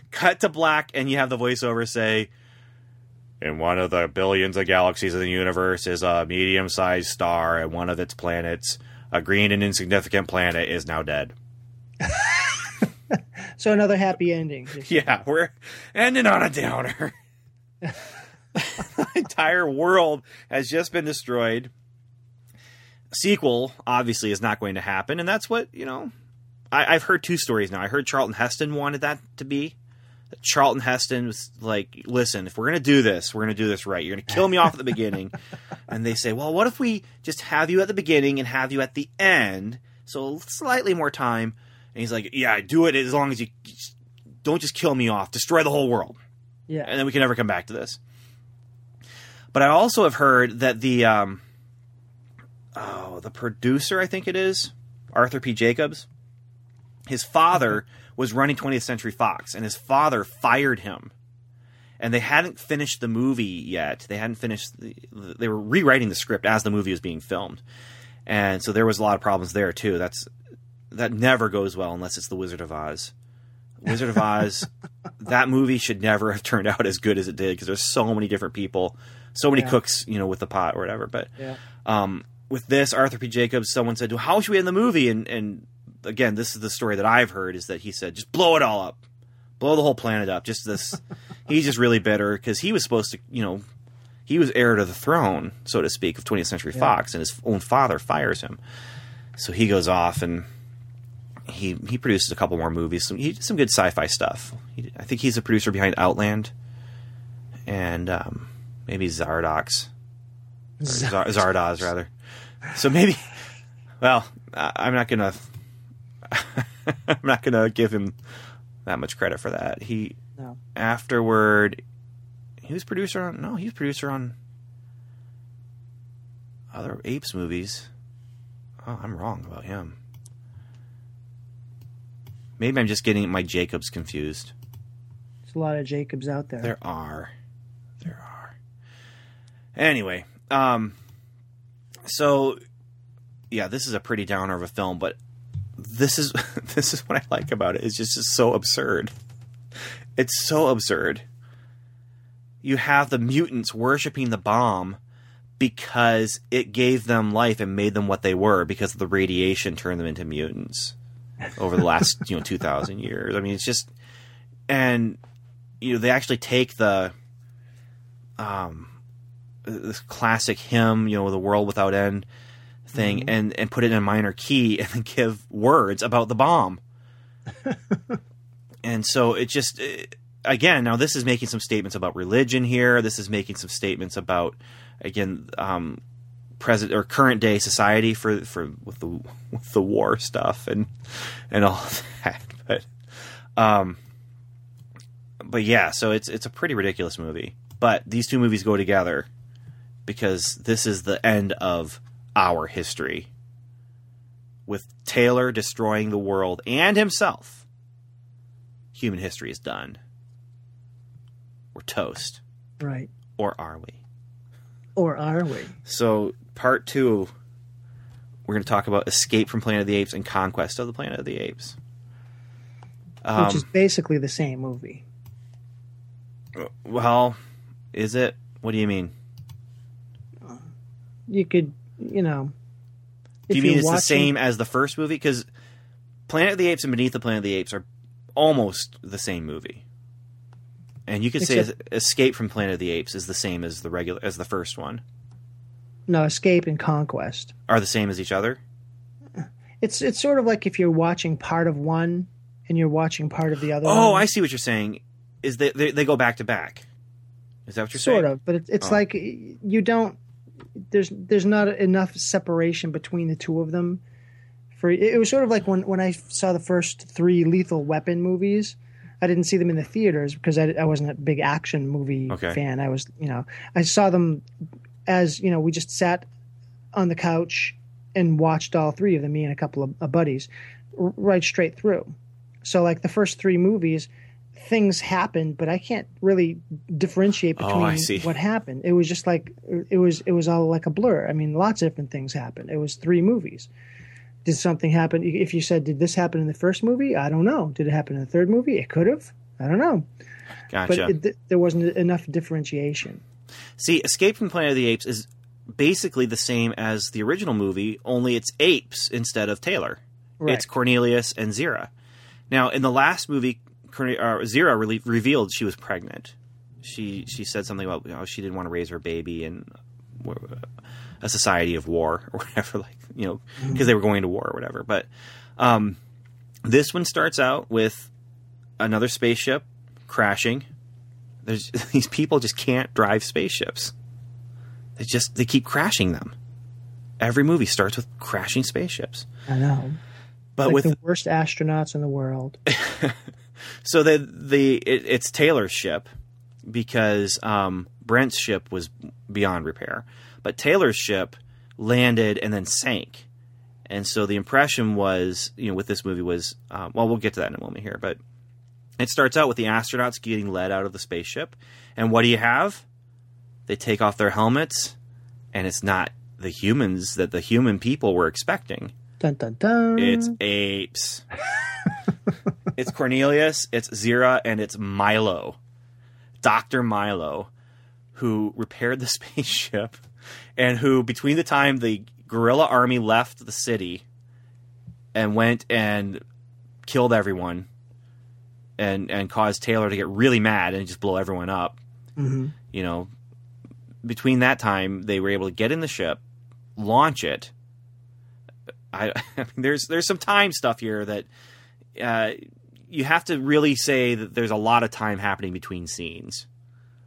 Cut to black, and you have the voiceover say, in one of the billions of galaxies in the universe is a medium sized star, and one of its planets, a green and insignificant planet, is now dead. So another happy ending. Yeah, we're ending on a downer. the entire world has just been destroyed. Sequel obviously is not going to happen, and that's what you know. I, I've heard two stories now. I heard Charlton Heston wanted that to be. Charlton Heston was like, "Listen, if we're gonna do this, we're gonna do this right. You're gonna kill me off at the beginning." And they say, "Well, what if we just have you at the beginning and have you at the end, so slightly more time?" And he's like, "Yeah, do it as long as you don't just kill me off. Destroy the whole world." Yeah. and then we can never come back to this. But I also have heard that the um, oh, the producer, I think it is Arthur P. Jacobs. His father was running 20th Century Fox, and his father fired him. And they hadn't finished the movie yet. They hadn't finished. The, they were rewriting the script as the movie was being filmed, and so there was a lot of problems there too. That's that never goes well unless it's the Wizard of Oz. Wizard of Oz, that movie should never have turned out as good as it did because there's so many different people, so many Yeah. cooks, you know, with the pot or whatever. But Yeah. um, with this, Arthur P. Jacobs, someone said, well, "How should we end the movie?" And and again, this is the story that I've heard is that he said, "Just blow it all up, blow the whole planet up." Just this, he's just really bitter because he was supposed to, you know, he was heir to the throne, so to speak, of 20th Century Fox, and his own father fires him. So he goes off and he he produces a couple more movies. Some he did some good sci-fi stuff. He, I think he's a producer behind Outland and um, maybe Zardox, Zardoz rather. So maybe, well, I'm not gonna I'm not gonna give him that much credit for that. He No. afterward he was producer on no he was producer on other apes movies oh i'm wrong about him maybe i'm just getting my jacobs confused There's a lot of Jacobs out there. there are there are anyway um so yeah this is a pretty downer of a film but this is this is what i like about it. It's just so absurd. It's so absurd. You have the mutants worshiping the bomb because it gave them life and made them what they were because the radiation turned them into mutants over the last you know 2000 years. I mean it's just and you know they actually take the um this classic hymn you know the world without end thing and and put it in a minor key and then give words about the bomb. And so it just it, again now this is making some statements about religion here. This is making some statements about again um present or current day society for for with the with the war stuff and and all that. But um but yeah so it's it's a pretty ridiculous movie. But these two movies go together because this is the end of our history. With Taylor destroying the world and himself human history is done. We're toast. Right. or are we? Or are we? so part two we're going to talk about escape from planet of the apes and conquest of the planet of the apes. Um, Which is basically the same movie. well is it? What do you mean You could, you know. do you mean it's the same as the first movie because planet of the apes and beneath the planet of the apes are almost the same movie and you could say escape from planet of the apes is the same as the regular as the first one No, Escape and Conquest. are the same as each other It's it's sort of like if you're watching part of one and you're watching part of the other. oh one. i see what you're saying is that they, they go back to back is that what you're sort saying Sort of, but it, it's Oh. like you don't. There's there's not enough separation between the two of them. For it was sort of like when when I saw the first three Lethal Weapon movies. I didn't see them in the theaters because I, I wasn't a big action movie Okay. fan. I was, you know, I saw them as you know we just sat on the couch and watched all three of them, me and a couple of, of buddies, r- right straight through. So like the first three movies, things happened, but I can't really differentiate Oh, between see. what happened. It was just like it was it was all like a blur. I mean, lots of different things happened. It was three movies. Did something happen? If you said, "Did this happen in the first movie?" I don't know. Did it happen in the third movie? It could have. I don't know. Gotcha. But it, there wasn't enough differentiation. See, Escape from Planet of the Apes is basically the same as the original movie, only it's apes instead of Taylor. Right. It's Cornelius and Zira. Now, in the last movie, uh, Zira re- revealed she was pregnant. She she said something about you know, she didn't want to raise her baby in uh, a society of war or whatever, like you know, because they were going to war or whatever. But um, this one starts out with another spaceship crashing. There's these people just can't drive spaceships. They just they keep crashing them. Every movie starts with crashing spaceships. I know. But like with the worst astronauts in the world. so the the it, it's Taylor's ship because um, Brent's ship was beyond repair, but Taylor's ship landed and then sank, and so the impression was you know with this movie was um, well we'll get to that in a moment here, but it starts out with the astronauts getting led out of the spaceship, and what do you have? They take off their helmets, and it's not the humans that the human people were expecting. Dun dun dun. It's apes. it's Cornelius, it's Zira, and it's Milo. Dr. Milo, who repaired the spaceship and who, between the time the gorilla army left the city and went and killed everyone and, and caused Taylor to get really mad and just blow everyone up, Mhm. you know, between that time, they were able to get in the ship, launch it, I, I mean, there's there's some time stuff here that uh, you have to really say that there's a lot of time happening between scenes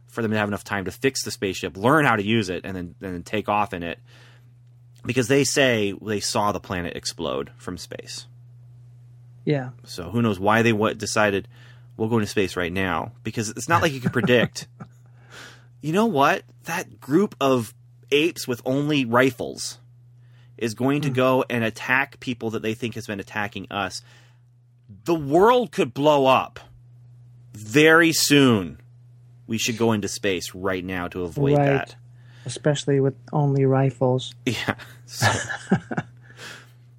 for them to have enough time to fix the spaceship, learn how to use it, and then and then take off in it. Because they say they saw the planet explode from space. Yeah. So who knows why they what decided we'll go into space right now? Because it's not like you can predict. you know what? That group of apes with only rifles is going to go and attack people that they think has been attacking us. The world could blow up very soon. We should go into space right now to avoid right. that. Especially with only rifles. Yeah. So-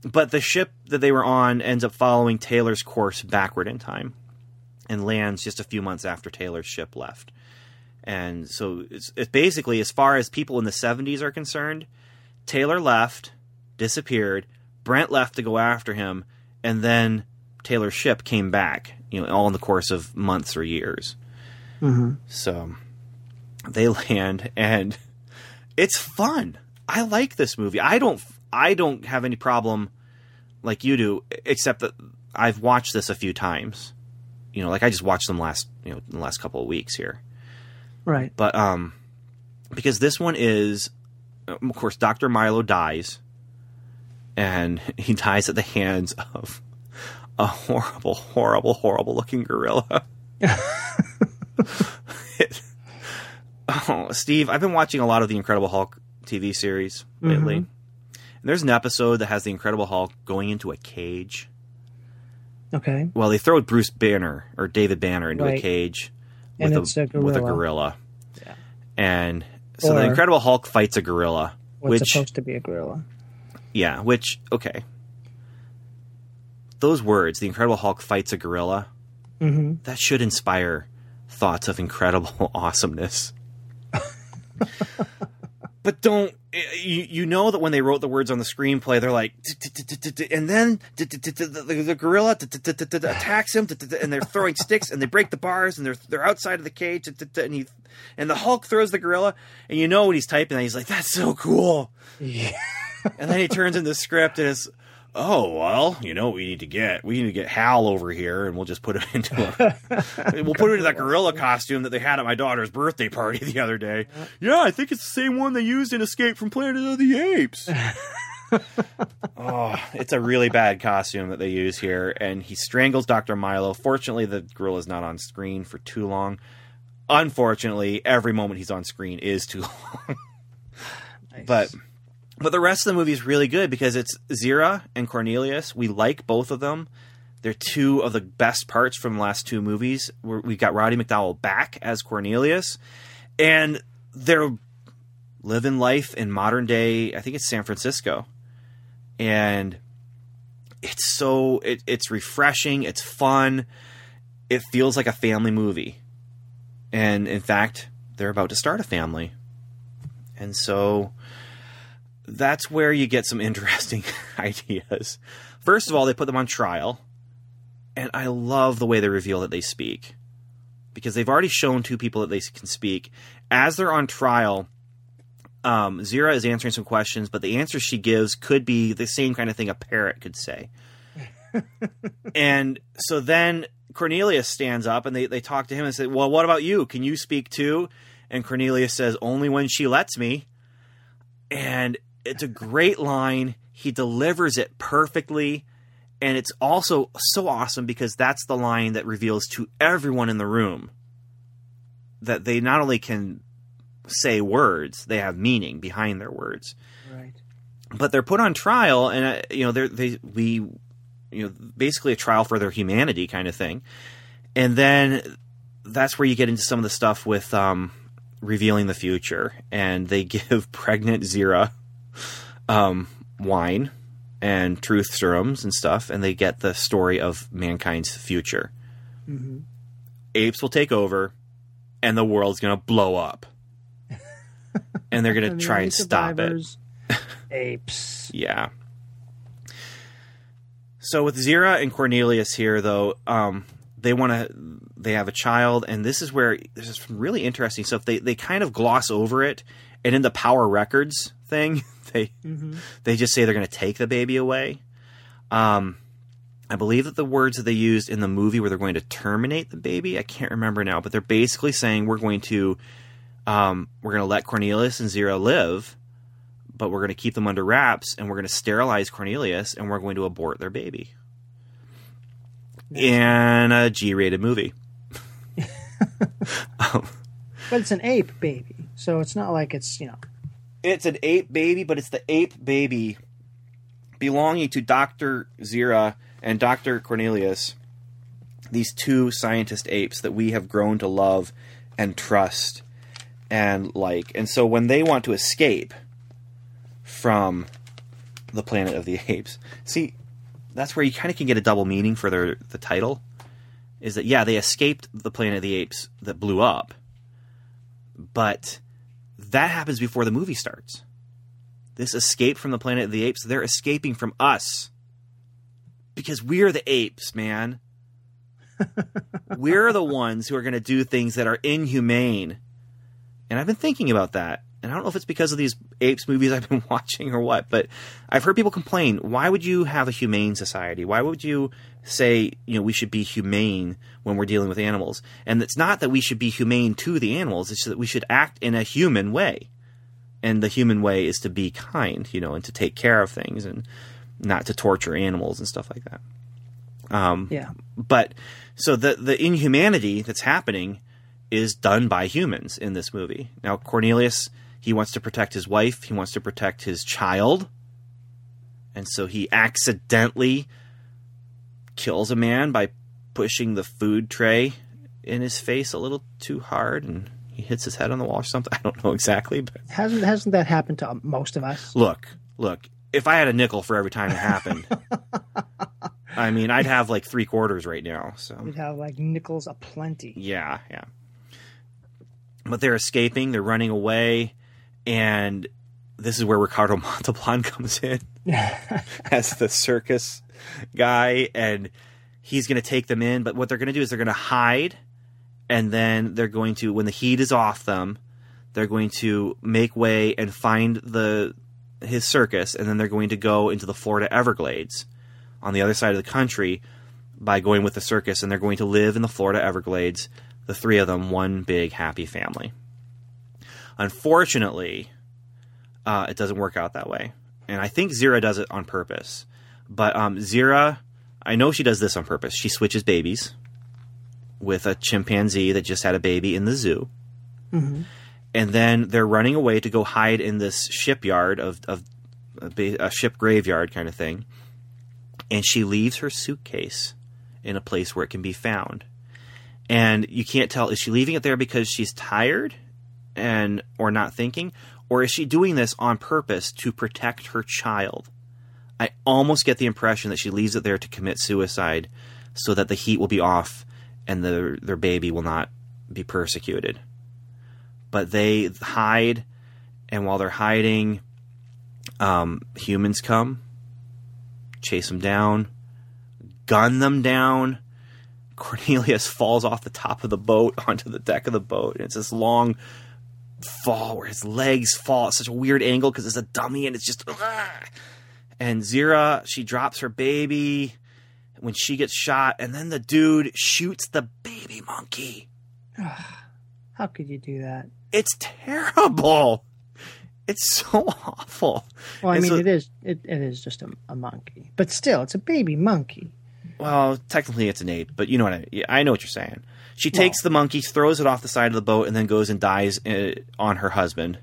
but the ship that they were on ends up following Taylor's course backward in time and lands just a few months after Taylor's ship left. And so it's, it's basically, as far as people in the 70s are concerned, Taylor left, disappeared, Brent left to go after him, and then Taylor's ship came back, you know, all in the course of months or years. hmm So they land and it's fun. I like this movie. I don't I don't have any problem like you do except that I've watched this a few times. You know, like I just watched them last, you know, in the last couple of weeks here. Right. But um because this one is of course Dr. Milo dies and he dies at the hands of a horrible horrible horrible looking gorilla. oh, Steve, I've been watching a lot of the Incredible Hulk TV series lately. Mm-hmm. And there's an episode that has the Incredible Hulk going into a cage. Okay. Well, they throw Bruce Banner or David Banner into a Right. cage And with it's a with a gorilla. Yeah. And so the Incredible Hulk fights a gorilla, What's which supposed to be a gorilla. yeah, which okay. Those words, the Incredible Hulk fights a gorilla, hmm that should inspire thoughts of incredible awesomeness. but don't you, you know that when they wrote the words on the screenplay, they're like, and then the gorilla attacks him, and they're throwing sticks, and they break the bars, and they're they're outside of the cage, and he and the Hulk throws the gorilla, and you know what he's typing, and he's like, that's so cool. And then he turns in the script and it's, oh well, you know what we need to get? We need to get Hal over here, and we'll just put him into a, we'll put him into that gorilla costume that they had at my daughter's birthday party the other day. Yeah, I think it's the same one they used in Escape from Planet of the Apes. oh, it's a really bad costume that they use here, and he strangles Doctor Milo. Fortunately, the gorilla's not on screen for too long. Unfortunately, every moment he's on screen is too long. But but the rest of the movie is really good because it's Zira and Cornelius. We like both of them. They're two of the best parts from the last two movies. Where we got Roddy McDowall back as Cornelius, and they're living life in modern day. I think it's San Francisco, and it's so it, it's refreshing. It's fun. It feels like a family movie, and in fact, they're about to start a family, and so that's where you get some interesting ideas. First of all, they put them on trial, and I love the way they reveal that they speak because they've already shown two people that they can speak. As they're on trial, um, Zira is answering some questions, but the answers she gives could be the same kind of thing a parrot could say. and so then Cornelius stands up and they, they talk to him and say, Well, what about you? Can you speak too? And Cornelius says, Only when she lets me. And it's a great line. He delivers it perfectly. And it's also so awesome because that's the line that reveals to everyone in the room that they not only can say words, they have meaning behind their words. Right. But they're put on trial, and uh, you know, they're, they we, you know, basically a trial for their humanity kind of thing. And then that's where you get into some of the stuff with um, revealing the future, and they give pregnant Zira um, wine and truth serums and stuff, and they get the story of mankind's future. Apes will take over, and the world's going to blow up. and they're going to try and stop it. Apes. Yeah. So with Zira and Cornelius here, though, um, they want to. They have a child, and this is where there's some really interesting stuff. They they kind of gloss over it, and in the Power Records thing, they they just say they're going to take the baby away. Um, I believe that the words that they used in the movie where they're going to terminate the baby, I can't remember now, but they're basically saying we're going to um, we're going to let Cornelius and Zira live, but we're going to keep them under wraps and we're going to sterilize Cornelius and we're going to abort their baby. In a G rated movie. But it's an ape baby, so it's not like it's you know. It's an ape baby, but it's the ape baby belonging to Dr. Zira and Dr. Cornelius, these two scientist apes that we have grown to love and trust and like. And so when they want to escape from the planet of the apes, see, that's where you kind of can get a double meaning for their the title. Is that yeah, they escaped the planet of the apes that blew up, but that happens before the movie starts. This escape from the planet of the apes, they're escaping from us. Because we're the apes, man. we're the ones who are going to do things that are inhumane. And I've been thinking about that. And I don't know if it's because of these apes movies I've been watching or what, but I've heard people complain, why would you have a humane society? Why would you say, you know, we should be humane when we're dealing with animals? And it's not that we should be humane to the animals, it's that we should act in a human way. And the human way is to be kind, you know, and to take care of things and not to torture animals and stuff like that. Um, Yeah. but so the the inhumanity that's happening is done by humans in this movie. Now Cornelius, he wants to protect his wife, he wants to protect his child. And so he accidentally kills a man by pushing the food tray in his face a little too hard and he hits his head on the wall or something. I don't know exactly, but Hasn't hasn't that happened to most of us? look, look, if I had a nickel for every time it happened, I mean, I'd have like three quarters right now. So We'd have like nickels aplenty. yeah, yeah. But they're escaping, they're running away, and this is where Ricardo Montalban comes in as the circus guy, and he's going to take them in. But what they're going to do is they're going to hide, and then they're going to, when the heat is off them, they're going to make way and find the his circus, and then they're going to go into the Florida Everglades on the other side of the country by going with the circus, and they're going to live in the Florida Everglades, the three of them, one big happy family. Unfortunately, uh, it doesn't work out that way, and I think Zira does it on purpose. But um, Zira, I know she does this on purpose. She switches babies with a chimpanzee that just had a baby in the zoo, and then they're running away to go hide in this shipyard of, of a, ba- a ship graveyard kind of thing. And she leaves her suitcase in a place where it can be found. And you can't tell is she leaving it there because she's tired and or not thinking or is she doing this on purpose to protect her child? I almost get the impression that she leaves it there to commit suicide so that the heat will be off and their their baby will not be persecuted. But they hide and while they're hiding um, humans come, chase them down, gun them down. Cornelius falls off the top of the boat onto the deck of the boat. And it's this long fall where his legs fall at such a weird angle because it's a dummy and it's just. Ugh. And Zira, she drops her baby when she gets shot, and then the dude shoots the baby monkey. How could you do that? It's terrible. It's so awful. Well, I mean, it is it, it is just a, a monkey, but still, it's a baby monkey. Well, technically it's an ape, but you know what I yeah, I know what you're saying. She takes the monkey, throws it off the side of the boat, and then goes and dies uh, on her husband.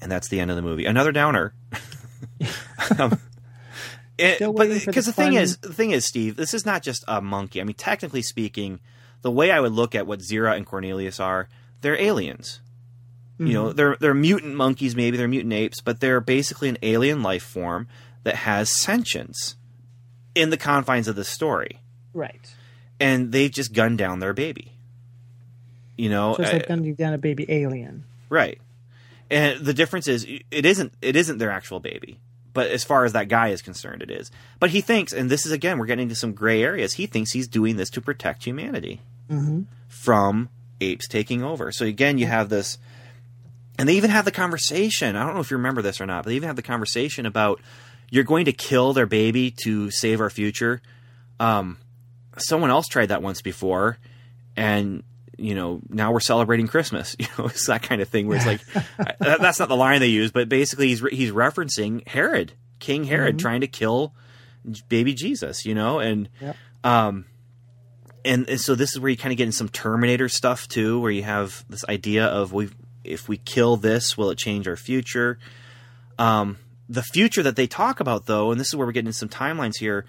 And that's the end of the movie. Another downer. um, it- but because the the, thing is, the thing is, Steve, this is not just a monkey. I mean, technically speaking, the way I would look at what Zira and Cornelius are, they're aliens. You know, they're they're mutant monkeys, maybe they're mutant apes, but they're basically an alien life form that has sentience in the confines of the story, Right. And they've just gunned down their baby. You know, So it's like gunning down a baby alien. right? And the difference is, it isn't it isn't their actual baby, but as far as that guy is concerned, it is. But he thinks, and this is again, we're getting into some gray areas. He thinks he's doing this to protect humanity from apes taking over. So again, you have this, and they even have the conversation. I don't know if you remember this or not, but they even have the conversation about you're going to kill their baby to save our future. Um, someone else tried that once before, and you know now we're celebrating Christmas. You know, it's that kind of thing where it's like that's not the line they use, but basically he's he's referencing Herod, King Herod, trying to kill baby Jesus. You know, and Yep. um, and, and so this is where you kind of get in some Terminator stuff too, where you have this idea of we if we kill this, will it change our future? Um, the future that they talk about, though, and this is where we're getting into some timelines here.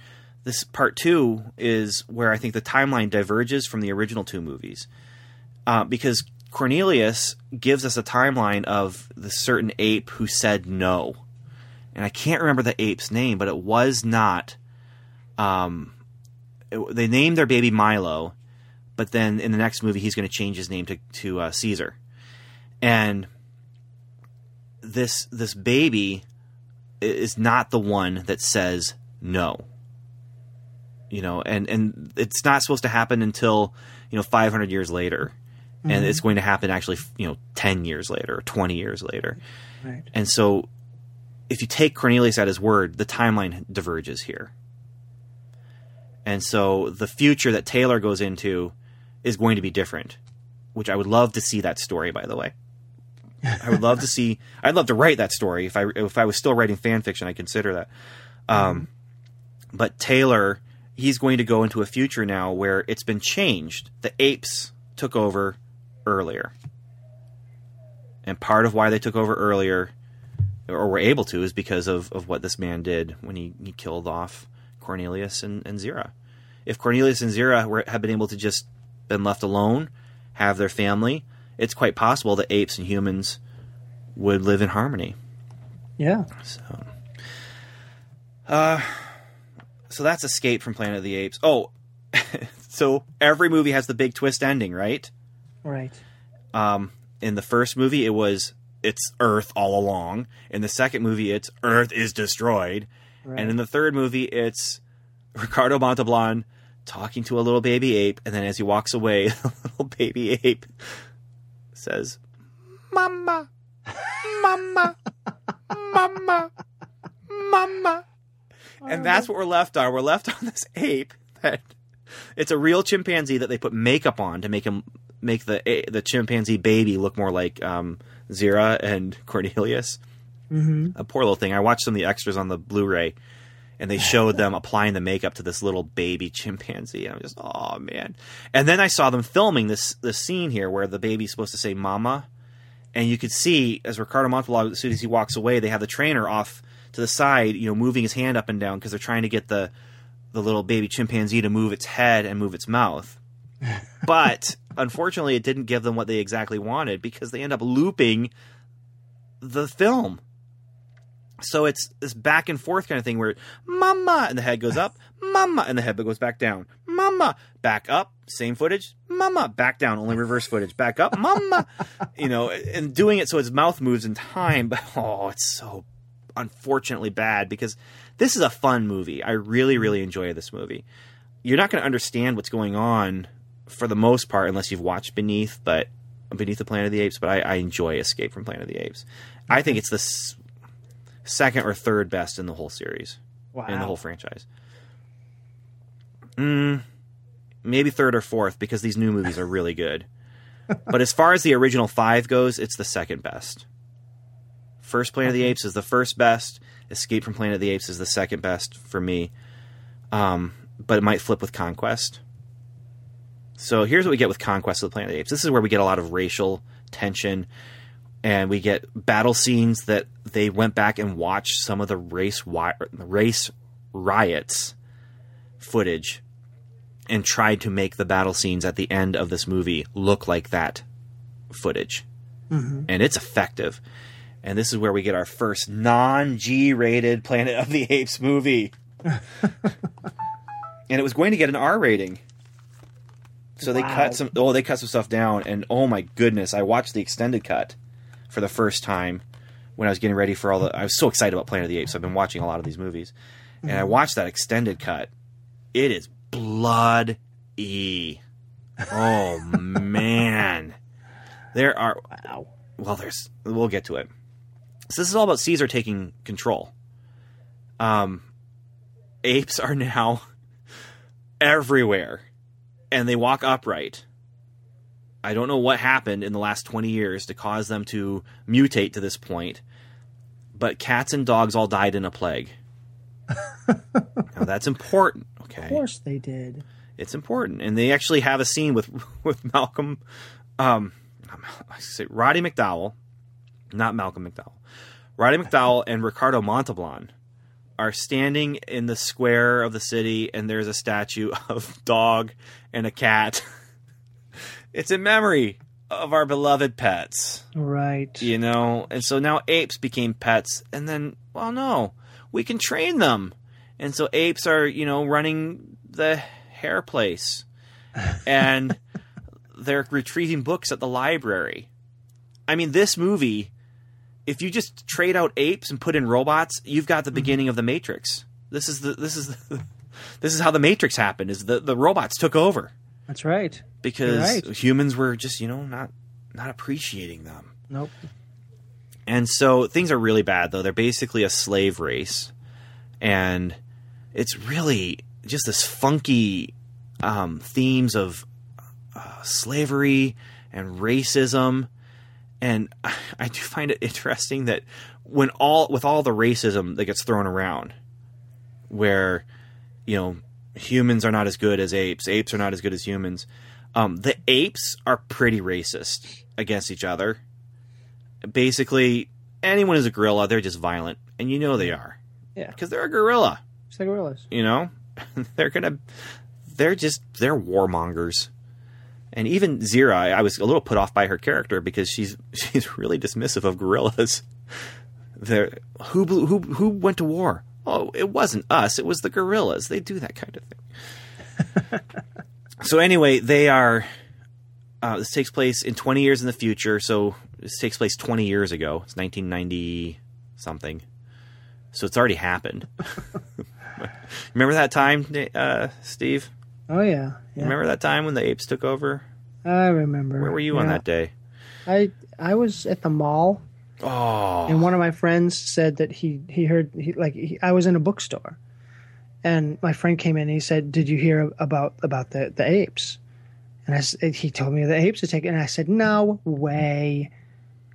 This part two is where I think the timeline diverges from the original two movies, uh, because Cornelius gives us a timeline of the certain ape who said no, and I can't remember the ape's name, but it was not. Um, it- they named their baby Milo, but then in the next movie he's going to change his name to to uh, Caesar, and this this baby is not the one that says no. You know, and and it's not supposed to happen until you know 500 years later, and it's going to happen actually you know 10 years later 20 years later, Right. and so if you take Cornelius at his word, the timeline diverges here. And so the future that Taylor goes into is going to be different, which I would love to see that story, by the way. I would love to see. I'd love to write that story if I if I was still writing fan fiction. I consider that. Um, but Taylor, he's going to go into a future now where it's been changed. The apes took over earlier, and part of why they took over earlier, or were able to, is because of of what this man did when he, he killed off Cornelius and, and Zira. If Cornelius and Zira were, had been able to just been left alone, have their family, it's quite possible that apes and humans would live in harmony. Yeah. So, uh, so that's Escape from Planet of the Apes. Oh, so every movie has the big twist ending, right? Right. Um, in the first movie, it was it's Earth all along. In the second movie, it's Earth is destroyed. Right. And in the third movie, it's Ricardo Montalban talking to a little baby ape, and then as he walks away, the little baby ape says, "Mama, mama, mama, mama," and that's what we're left on. We're left on this ape that it's a real chimpanzee that they put makeup on to make him make the the chimpanzee baby look more like um, Zira and Cornelius. hmm A poor little thing. I watched some of the extras on the Blu-ray, and they showed them applying the makeup to this little baby chimpanzee. And I'm just, oh man! And then I saw them filming this this scene here where the baby's supposed to say "mama," and you could see as Ricardo Montalban, as soon as he walks away, they have the trainer off to the side, you know, moving his hand up and down because they're trying to get the the little baby chimpanzee to move its head and move its mouth. But unfortunately, it didn't give them what they exactly wanted because they end up looping the film. So it's this back and forth kind of thing where mama and the head goes up, mama and the head goes back down, mama back up, same footage, mama back down, only reverse footage, back up, mama, you know, and doing it so his mouth moves in time. But oh, it's so unfortunately bad because this is a fun movie. I really, really enjoy this movie. You're not going to understand what's going on for the most part unless you've watched Beneath, but Beneath the Planet of the Apes. But I, I enjoy Escape from Planet of the Apes. I think it's the s- second or third best in the whole series, Wow. in the whole franchise. Mm, maybe third or fourth because these new movies are really good. but as far as the original five goes, it's the second best. First Planet of the Apes is the first best. Escape from Planet of the Apes is the second best for me. Um, but it might flip with Conquest. So here's what we get with Conquest of the Planet of the Apes. This is where we get a lot of racial tension, and we get battle scenes that they went back and watched some of the race wi- race riots footage and tried to make the battle scenes at the end of this movie look like that footage. And it's effective. And this is where we get our first non G rated Planet of the Apes movie. and it was going to get an R rating. So they cut some oh they cut some stuff down and oh my goodness, I watched the extended cut for the first time when I was getting ready for all the I was so excited about Planet of the Apes. I've been watching a lot of these movies. And I mm-hmm. watched that extended cut. It is blood e. Oh man. There are Wow. well there's we'll get to it so this is all about caesar taking control. Um apes are now everywhere and they walk upright. I don't know what happened in the last 20 years to cause them to mutate to this point but cats and dogs all died in a plague. Now that's important okay? Of course they did. it's important, and they actually have a scene with with Malcolm, um, I say Roddy McDowall, not Malcolm McDowell, Roddy McDowall and Ricardo Montalban are standing in the square of the city, and there's a statue of dog and a cat. it's in memory of our beloved pets. Right. you know? And so now apes became pets and then well no we can train them. And so apes are you know running the hair place. And they're retrieving books at the library. I mean this movie if you just trade out apes and put in robots you've got the beginning of the matrix this is the this is the, this is how the matrix happened is the the robots took over That's right. because right. humans were just you know not not appreciating them Nope. and so things are really bad, though. They're basically a slave race. And it's really just this funky um, themes of uh, slavery and racism. And I, do find it interesting that when all with all the racism that gets thrown around, where you know humans are not as good as apes, apes are not as good as humans. Um, the apes are pretty racist against each other basically anyone who's a gorilla, they're just violent, and you know they are Yeah. because they're a gorilla. It's like gorillas. You know, they're gonna, they're just they're warmongers. And even Zira, I, I was a little put off by her character because she's she's really dismissive of gorillas. They're, who blew, who who went to war? Oh, it wasn't us. It was the gorillas. They do that kind of thing. so anyway, they are. Uh, this takes place in 20 years in the future. So this takes place 20 years ago. It's 1990 something. So it's already happened. Remember that time, uh, Steve? Oh yeah. yeah. Remember that time when the apes took over? I remember. Where were you on that day? I I was at the mall, Oh, and one of my friends said that he he heard he, like he, I was in a bookstore, and my friend came in and he said, "Did you hear about about the the apes?" And I, he told me the apes had taken, and I said, "No way."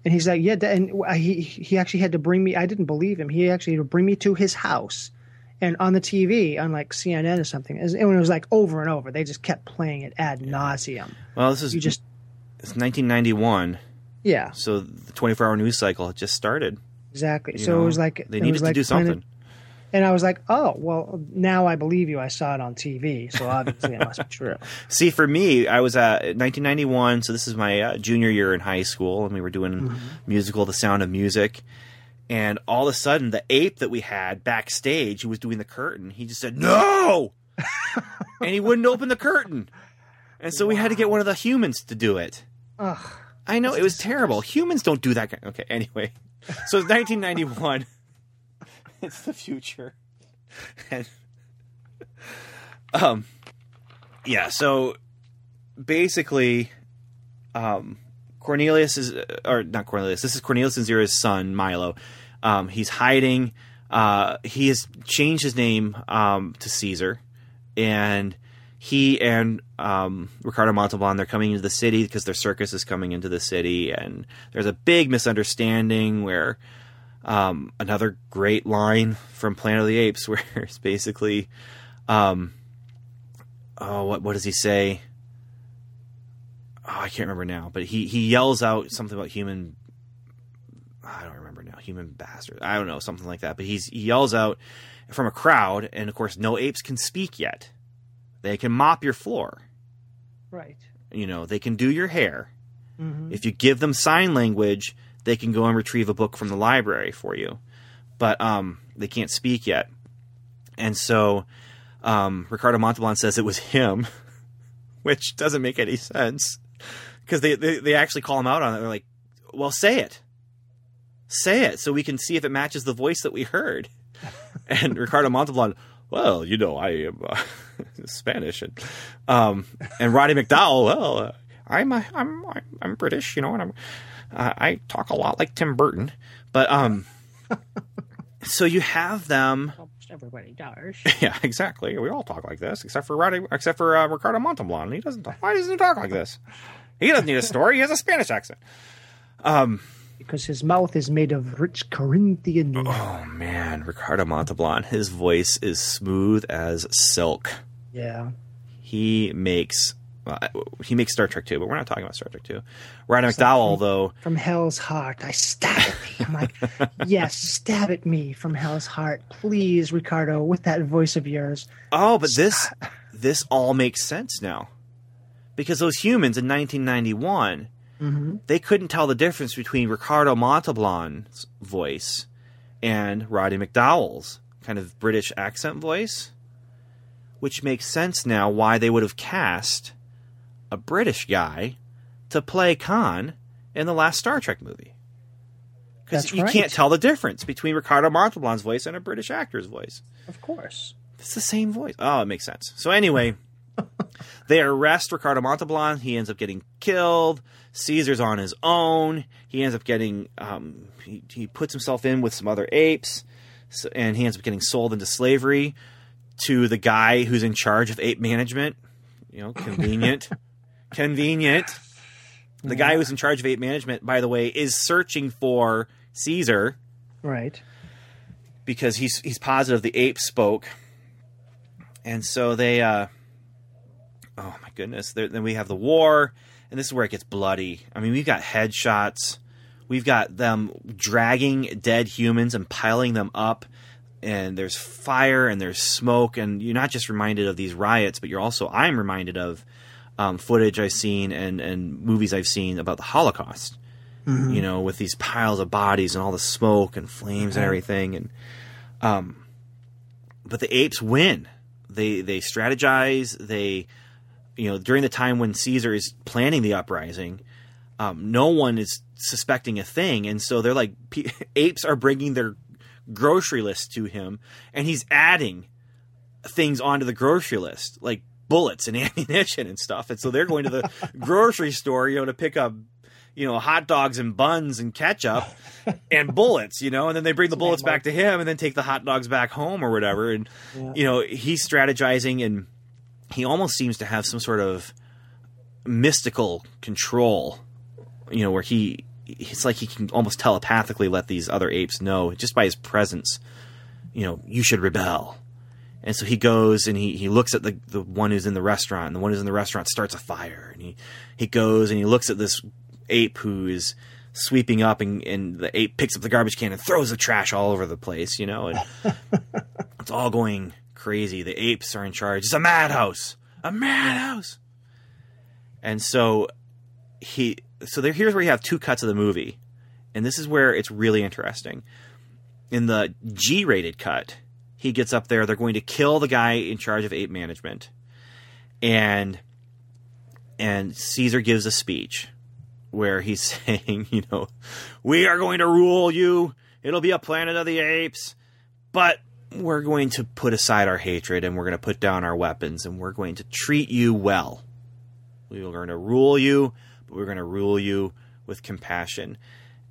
And he's like, "Yeah," and uh, he he actually had to bring me. I didn't believe him. He actually had to bring me to his house, and on the TV on like CNN or something, and it was like over and over. They just kept playing it ad nauseum. well, this is You just it's 1991, yeah, so the 24-hour news cycle had just started. exactly. you so know? it was like they needed to like do something. And I was like, oh, well, now I believe you. I saw it on TV, so obviously it must be true. See, for me, I was uh, 1991, so this is my uh, junior year in high school, and we were doing Mm-hmm. musical The Sound of Music. And all of a sudden, the ape that we had backstage, who was doing the curtain, he just said, No! and he wouldn't open the curtain. And so we had to get one of the humans to do it. Ugh. I know, it was terrible. Humans don't do that. Kind okay, anyway. So it's 1991. it's the future. And, um, yeah, so basically, um, Cornelius is, or not Cornelius, this is Cornelius and Zira's son, Milo. Um, he's hiding. Uh, he has changed his name um, to Caesar, and he and um, Ricardo Montalban they're coming into the city because their circus is coming into the city, and there's a big misunderstanding where um, another great line from Planet of the Apes, where it's basically, um, oh, what what does he say? Oh, I can't remember now, but he he yells out something about human. I don't remember. Human bastard. I don't know something like that. But he's he yells out from a crowd, and of course, no apes can speak yet. They can mop your floor. Right. You know, they can do your hair. hmm If you give them sign language, they can go and retrieve a book from the library for you. But um, they can't speak yet. And so um, Ricardo Montalban says it was him, which doesn't make any sense because they, they, they actually call him out on it. They're like, well, say it. Say it so we can see if it matches the voice that we heard. and Ricardo Montalban, well, you know, I am uh, Spanish, and um, and Roddy McDowall, well, uh, I'm, a, I'm I'm British, you know, and I'm uh, I talk a lot like Tim Burton, but um, so you have them, Almost everybody does. yeah, exactly. We all talk like this, except for Roddy, except for uh, Ricardo Montalban. He doesn't. Talk, why doesn't he talk like this? He doesn't need a story. He has a Spanish accent. Um, because his mouth is made of rich Corinthian. oh man, Ricardo Montalban, his voice is smooth as silk. Yeah. he makes uh, he makes Star Trek 2, but we're not talking about Star Trek 2. Roddy McDowall, though, From hell's heart, I stab at me. I'm like, yes, stab at me from hell's heart, please, Ricardo, with that voice of yours. oh, but this this all makes sense now because those humans in 1991 Mm-hmm. they couldn't tell the difference between Ricardo Montalban's voice and Roddy McDowall's kind of British accent voice, which makes sense now why they would have cast a British guy to play Khan in the last Star Trek movie. Because you right. can't tell the difference between Ricardo Montalban's voice and a British actor's voice. Of course. It's the same voice. Oh, it makes sense. So anyway, they arrest Ricardo Montalban. He ends up getting killed. Caesar's on his own. He ends up getting um, he, he puts himself in with some other apes, so, and he ends up getting sold into slavery to the guy who's in charge of ape management. You know, convenient, convenient. The guy who's in charge of ape management, by the way, is searching for Caesar Right. because he's he's positive the ape spoke, and so they. uh Oh my goodness! There, then we have the war, and this is where it gets bloody. I mean, we've got headshots, we've got them dragging dead humans and piling them up, and there's fire and there's smoke, and you're not just reminded of these riots, but you're also I'm reminded of um, footage I've seen and and movies I've seen about the Holocaust you know, with these piles of bodies and all the smoke and flames and everything. And um, but the apes win. They they strategize. They you know during the time when Caesar is planning the uprising, um, no one is suspecting a thing, and so they're like apes are bringing their grocery list to him, and he's adding things onto the grocery list like bullets and ammunition and stuff. And so they're going to the grocery store, you know, to pick up you know, hot dogs and buns and ketchup and bullets, you know, and then they bring the bullets back to him and then take the hot dogs back home or whatever. And, you know, he's strategizing and he almost seems to have some sort of mystical control, you know, where he, it's like he can almost telepathically let these other apes know just by his presence, you know, you should rebel. And so he goes and he, he looks at the, the one who's in the restaurant, and the one who's in the restaurant starts a fire. And he, he goes and he looks at this ape who is sweeping up, and, and the ape picks up the garbage can and throws the trash all over the place, you know. And It's all going crazy. The apes are in charge. It's a madhouse. A madhouse. And so he so there here's where you have two cuts of the movie. And this is where it's really interesting. In the G-rated cut, he gets up there, they're going to kill the guy in charge of ape management. And and Caesar gives a speech where he's saying, you know, we are going to rule you. It'll be a planet of the apes, but we're going to put aside our hatred and we're going to put down our weapons and we're going to treat you well. We are going to rule you, but we're going to rule you with compassion.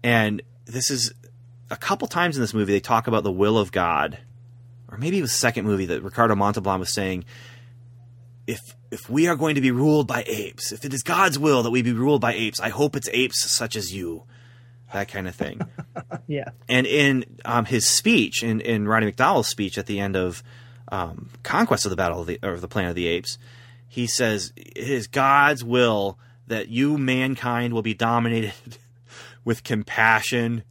And this is a couple times in this movie they talk about the will of God. Or maybe it was the second movie that Ricardo Montalban was saying if if we are going to be ruled by apes, if it is God's will that we be ruled by apes, I hope it's apes such as you. That kind of thing. Yeah. And in um, his speech, in, in Roddy McDowall's speech at the end of um, Conquest of the Battle of the, or the Planet of the Apes, he says, It is God's will that you, mankind, will be dominated with compassion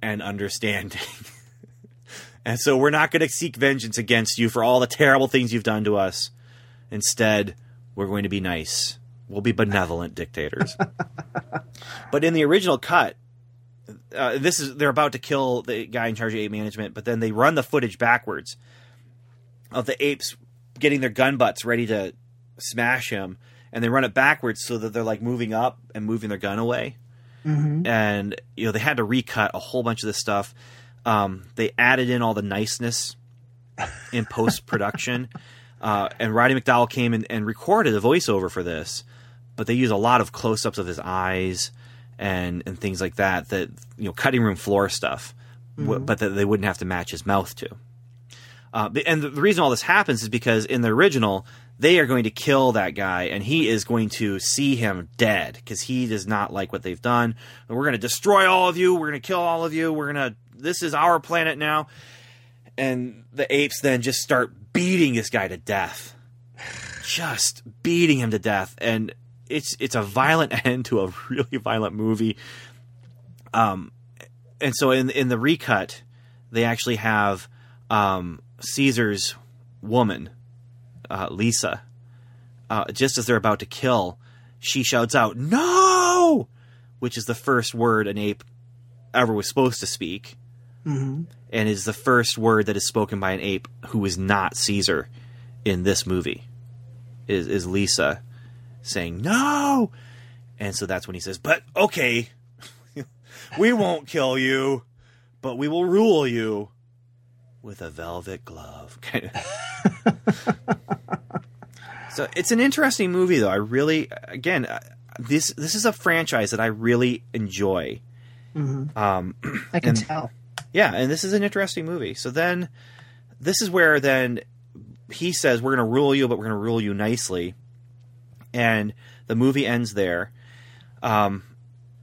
and understanding. and so we're not going to seek vengeance against you for all the terrible things you've done to us. Instead, we're going to be nice. We'll be benevolent dictators. but in the original cut, uh, this is they're about to kill the guy in charge of ape management, but then they run the footage backwards of the apes getting their gun butts ready to smash him, and they run it backwards so that they're like moving up and moving their gun away. And you know they had to recut a whole bunch of this stuff. Um, they added in all the niceness in post production, uh, and Roddy McDowall came in and recorded a voiceover for this, but they use a lot of close ups of his eyes and and things like that. That you know, cutting room floor stuff, w- but that they wouldn't have to match his mouth to. Uh, and the, the reason all this happens is because in the original, they are going to kill that guy, and he is going to see him dead because he does not like what they've done. And we're going to destroy all of you. We're going to kill all of you. We're going to. This is our planet now. And the apes then just start beating this guy to death, just beating him to death, and it's it's a violent end to a really violent movie. Um, and so in in the recut, they actually have um, Caesar's woman, uh, Lisa, uh, just as they're about to kill, she shouts out "No!" which is the first word an ape ever was supposed to speak, and is the first word that is spoken by an ape who is not Caesar in this movie. Is is Lisa saying "No?" And so that's when he says, "But okay, we won't kill you, but we will rule you with a velvet glove." Kind of. so it's an interesting movie, though. I really, again, this this is a franchise that I really enjoy. Um, I can And- tell. yeah, and this is an interesting movie. So then, this is where then he says, "We're going to rule you, but we're going to rule you nicely," and the movie ends there. Um,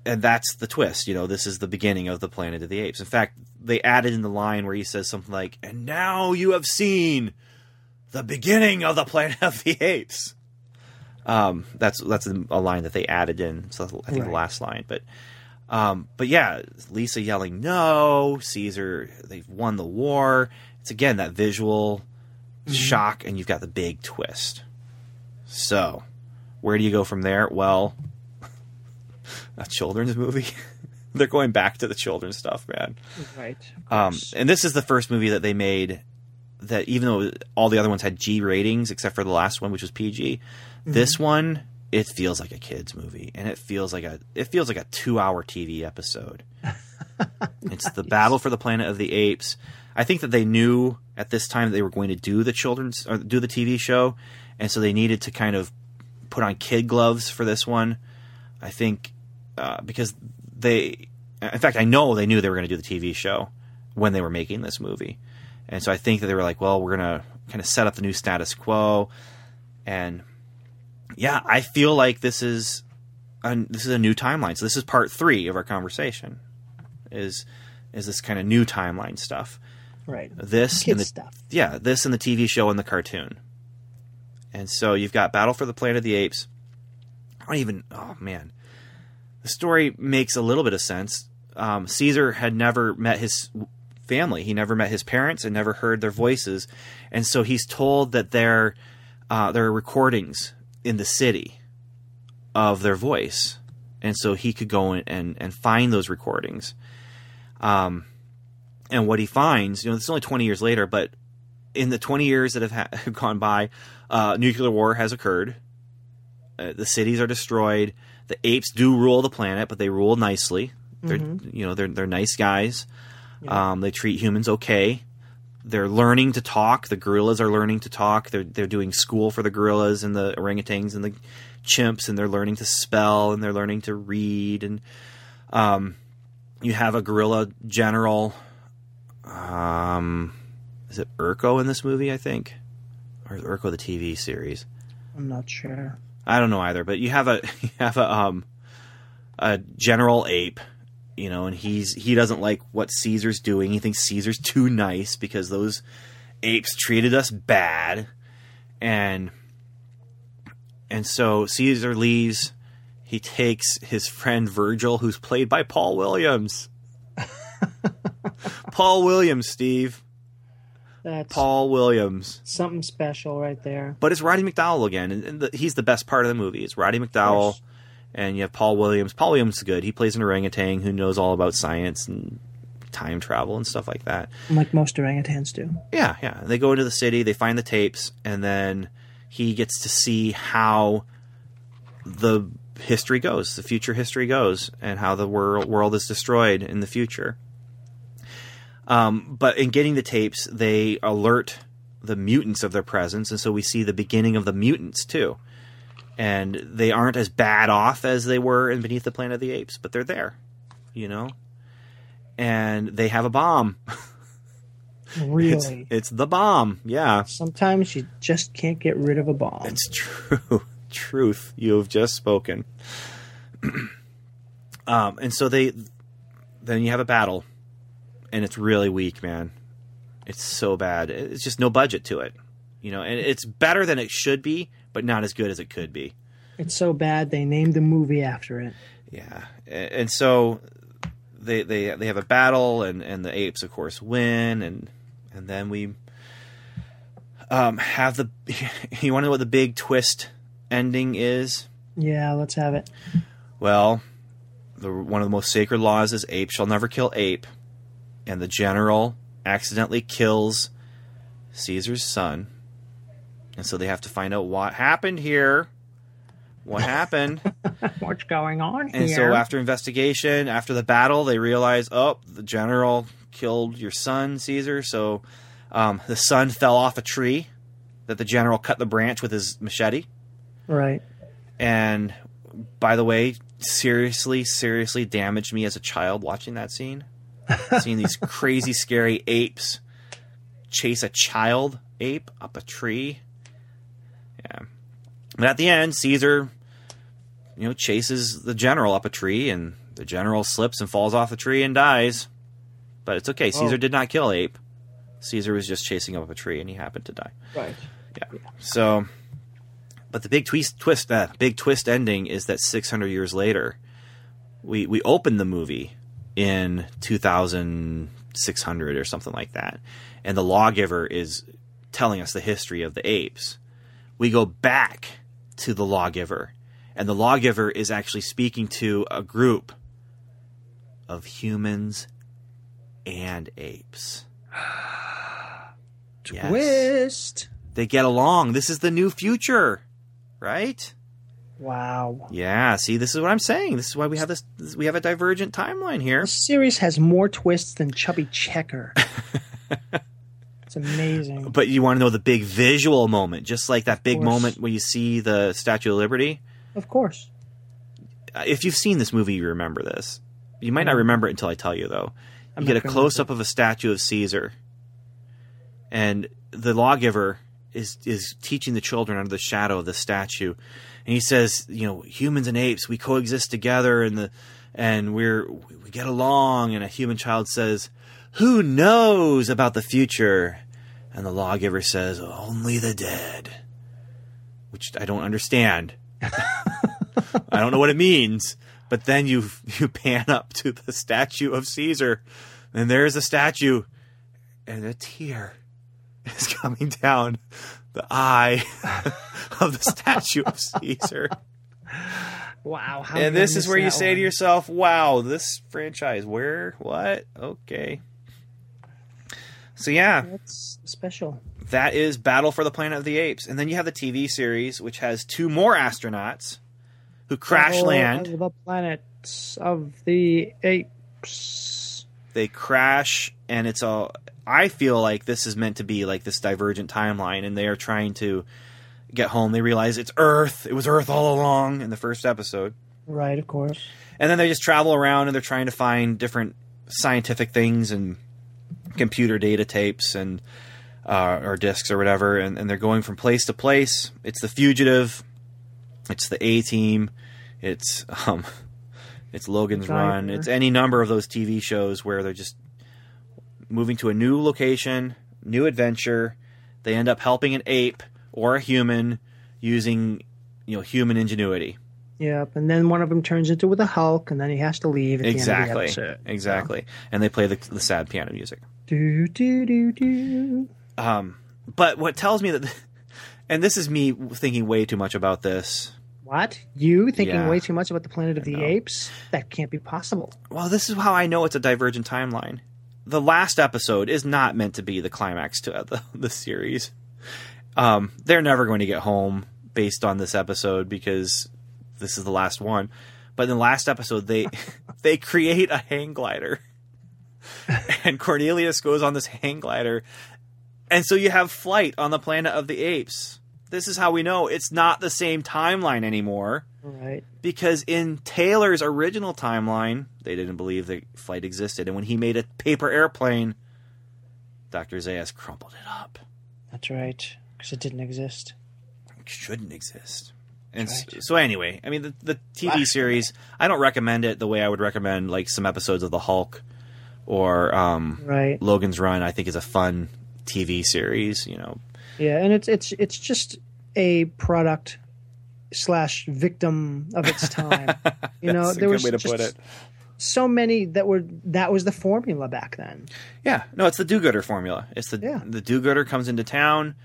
and that's the twist. You know, this is the beginning of the Planet of the Apes. In fact, they added in the line where he says something like, "And now you have seen the beginning of the Planet of the Apes." Um, that's that's a line that they added in. So I think the last line, but um, but yeah, Lisa yelling no, Caesar, they've won the war. It's again that visual shock, and you've got the big twist. So, where do you go from there? Well, a children's movie. They're going back to the children's stuff, man. Right. Um, and this is the first movie that they made that, even though all the other ones had G ratings, except for the last one, which was PG, this one it feels like a kids movie, and it feels like a it feels like a two hour TV episode. it's the battle for the planet of the apes. I think that they knew at this time that they were going to do the children's or do the TV show, and so they needed to kind of put on kid gloves for this one. I think uh, because they, in fact, I know they knew they were going to do the TV show when they were making this movie, and so I think that they were like, well, we're going to kind of set up the new status quo, and yeah, I feel like this is a, this is a new timeline. So this is part three of our conversation. Is is this kind of new timeline stuff? Right. This Kid and the stuff. yeah, this and the TV show and the cartoon. And so you've got Battle for the Planet of the Apes. I don't even. Oh man, the story makes a little bit of sense. Um, Caesar had never met his family. He never met his parents and never heard their voices, and so he's told that there uh, there are recordings in the city of their voice, and so he could go and and find those recordings. Um, and what he finds, you know, it's only twenty years later, but in the twenty years that have, ha- have gone by, uh, nuclear war has occurred. Uh, the cities are destroyed. The apes do rule the planet, but they rule nicely. They're you know they're they're nice guys. Um, they treat humans okay. They're learning to talk. The gorillas are learning to talk. They're they're doing school for the gorillas and the orangutans and the chimps, and they're learning to spell and they're learning to read. And um, you have a gorilla general. Um, is it Urko in this movie? I think, or is Urko the TV series? I'm not sure. I don't know either, but you have a you have a um a general ape, you know, and he's he doesn't like what Caesar's doing. He thinks Caesar's too nice because those apes treated us bad, and and so Caesar leaves. He takes his friend Virgil, who's played by Paul Williams. Paul Williams, Steve. That's Paul Williams. something special right there. But it's Roddy McDowall again, and, and the, he's the best part of the movie. It's Roddy McDowall, and you have Paul Williams. Paul Williams is good. He plays an orangutan who knows all about science and time travel and stuff like that. Like most orangutans do. Yeah, yeah. They go into the city, they find the tapes, and then he gets to see how the history goes, the future history goes, and how the world world is destroyed in the future. Um, but in getting the tapes, they alert the mutants of their presence, and so we see the beginning of the mutants too. And they aren't as bad off as they were in Beneath the Planet of the Apes, but they're there, you know. And they have a bomb. Really. It's, it's the bomb. Yeah. Sometimes you just can't get rid of a bomb. It's true. Truth. You have just spoken. um, and so they, then you have a battle, and it's really weak, man. It's so bad. It's just no budget to it, you know. And it's better than it should be, but not as good as it could be. It's so bad they named the movie after it. Yeah, and so they they they have a battle, and and the apes, of course, win, and and then we um have the. You want to know what the big twist ending is? Yeah, let's have it. Well, the one of the most sacred laws is ape shall never kill ape, and the general accidentally kills Caesar's son, and so they have to find out what happened here. What happened? What's going on And here? so after investigation, after the battle, they realize, oh, the general killed your son, Caesar. So um, the son fell off a tree that the general cut the branch with his machete. right. And by the way, seriously, seriously damaged me as a child watching that scene. Seeing these crazy, scary apes chase a child ape up a tree. Yeah. But at the end, Caesar, you know, chases the general up a tree, and the general slips and falls off the tree and dies. But it's okay. Caesar Oh. did not kill ape. Caesar was just chasing up a tree, and he happened to die. Right. Yeah. So, but the big twist, twist, uh, big twist ending is that 600 years later, we we open the movie in 2600 or something like that, and the lawgiver is telling us the history of the apes. We go back to the lawgiver, and the lawgiver is actually speaking to a group of humans and apes. Yes Twist. they get along. This is the new future, right? Wow. Yeah. See, this is what I'm saying. This is why we have this. this we have a divergent timeline here. This series has more twists than Chubby Checker. it's amazing. But you want to know the big visual moment, just like that big moment when you see the Statue of Liberty. Of course. Uh, If you've seen this movie, you remember this. You might not remember it until I tell you, though. I'm you get a close up of a statue of Caesar, and the lawgiver is is teaching the children under the shadow of the statue, and he says, you know, humans and apes we coexist together, and the and we're we get along, and a human child says, "Who knows about the future?" And the lawgiver says, "Only the dead," which I don't understand. I don't know what it means. But then you you pan up to the statue of Caesar, and there's a statue, and a tear is coming down the eye of the statue of Caesar. Wow. How and this is where you say one? to yourself, "Wow, this franchise, where, what? Okay." So yeah, That's special. that is Battle for the Planet of the Apes, and then you have the TV series, which has two more astronauts who crash Battle land. The planets of the apes. They crash, and it's all. I feel like this is meant to be like this divergent timeline, and they are trying to get home. They realize it's Earth. It was Earth all along in the first episode. Right, of course. and then they just travel around and they're trying to find different scientific things and computer data tapes and uh, or discs or whatever and, and they're going from place to place it's the fugitive it's the a team it's um it's logan's run it's any number of those tv shows where they're just moving to a new location new adventure they end up helping an ape or a human using you know human ingenuity Yep. And then one of them turns into with a Hulk, and then he has to leave exactly the end of the episode. exactly and they play the, the sad piano music Do do do do. um but what tells me that and this is me thinking way too much about this What? You thinking Yeah. way too much about the Planet of the. Apes? That can't be possible. well this is how i know it's a divergent timeline the last episode is not meant to be the climax to the, the series um they're never going to get home based on this episode because this is the last one but in the last episode they they create a hang glider and cornelius goes on this hang glider and so you have flight on the planet of the apes this is how we know it's not the same timeline anymore Right. because in Taylor's original timeline, they didn't believe the flight existed, and when he made a paper airplane, Doctor Zaius crumpled it up. That's right. Because it didn't exist. It shouldn't exist. And Right. so, anyway, I mean, the, the TV series, I don't recommend it the way I would recommend like some episodes of the Hulk or um, Right. Logan's Run. I think is a fun TV series. You know, Yeah, and it's it's it's just a product slash victim of its time. You know, there good was way to just put it. so many that were that was the formula back then. Yeah, no, it's the do-gooder formula. It's the Yeah. the do-gooder comes into town.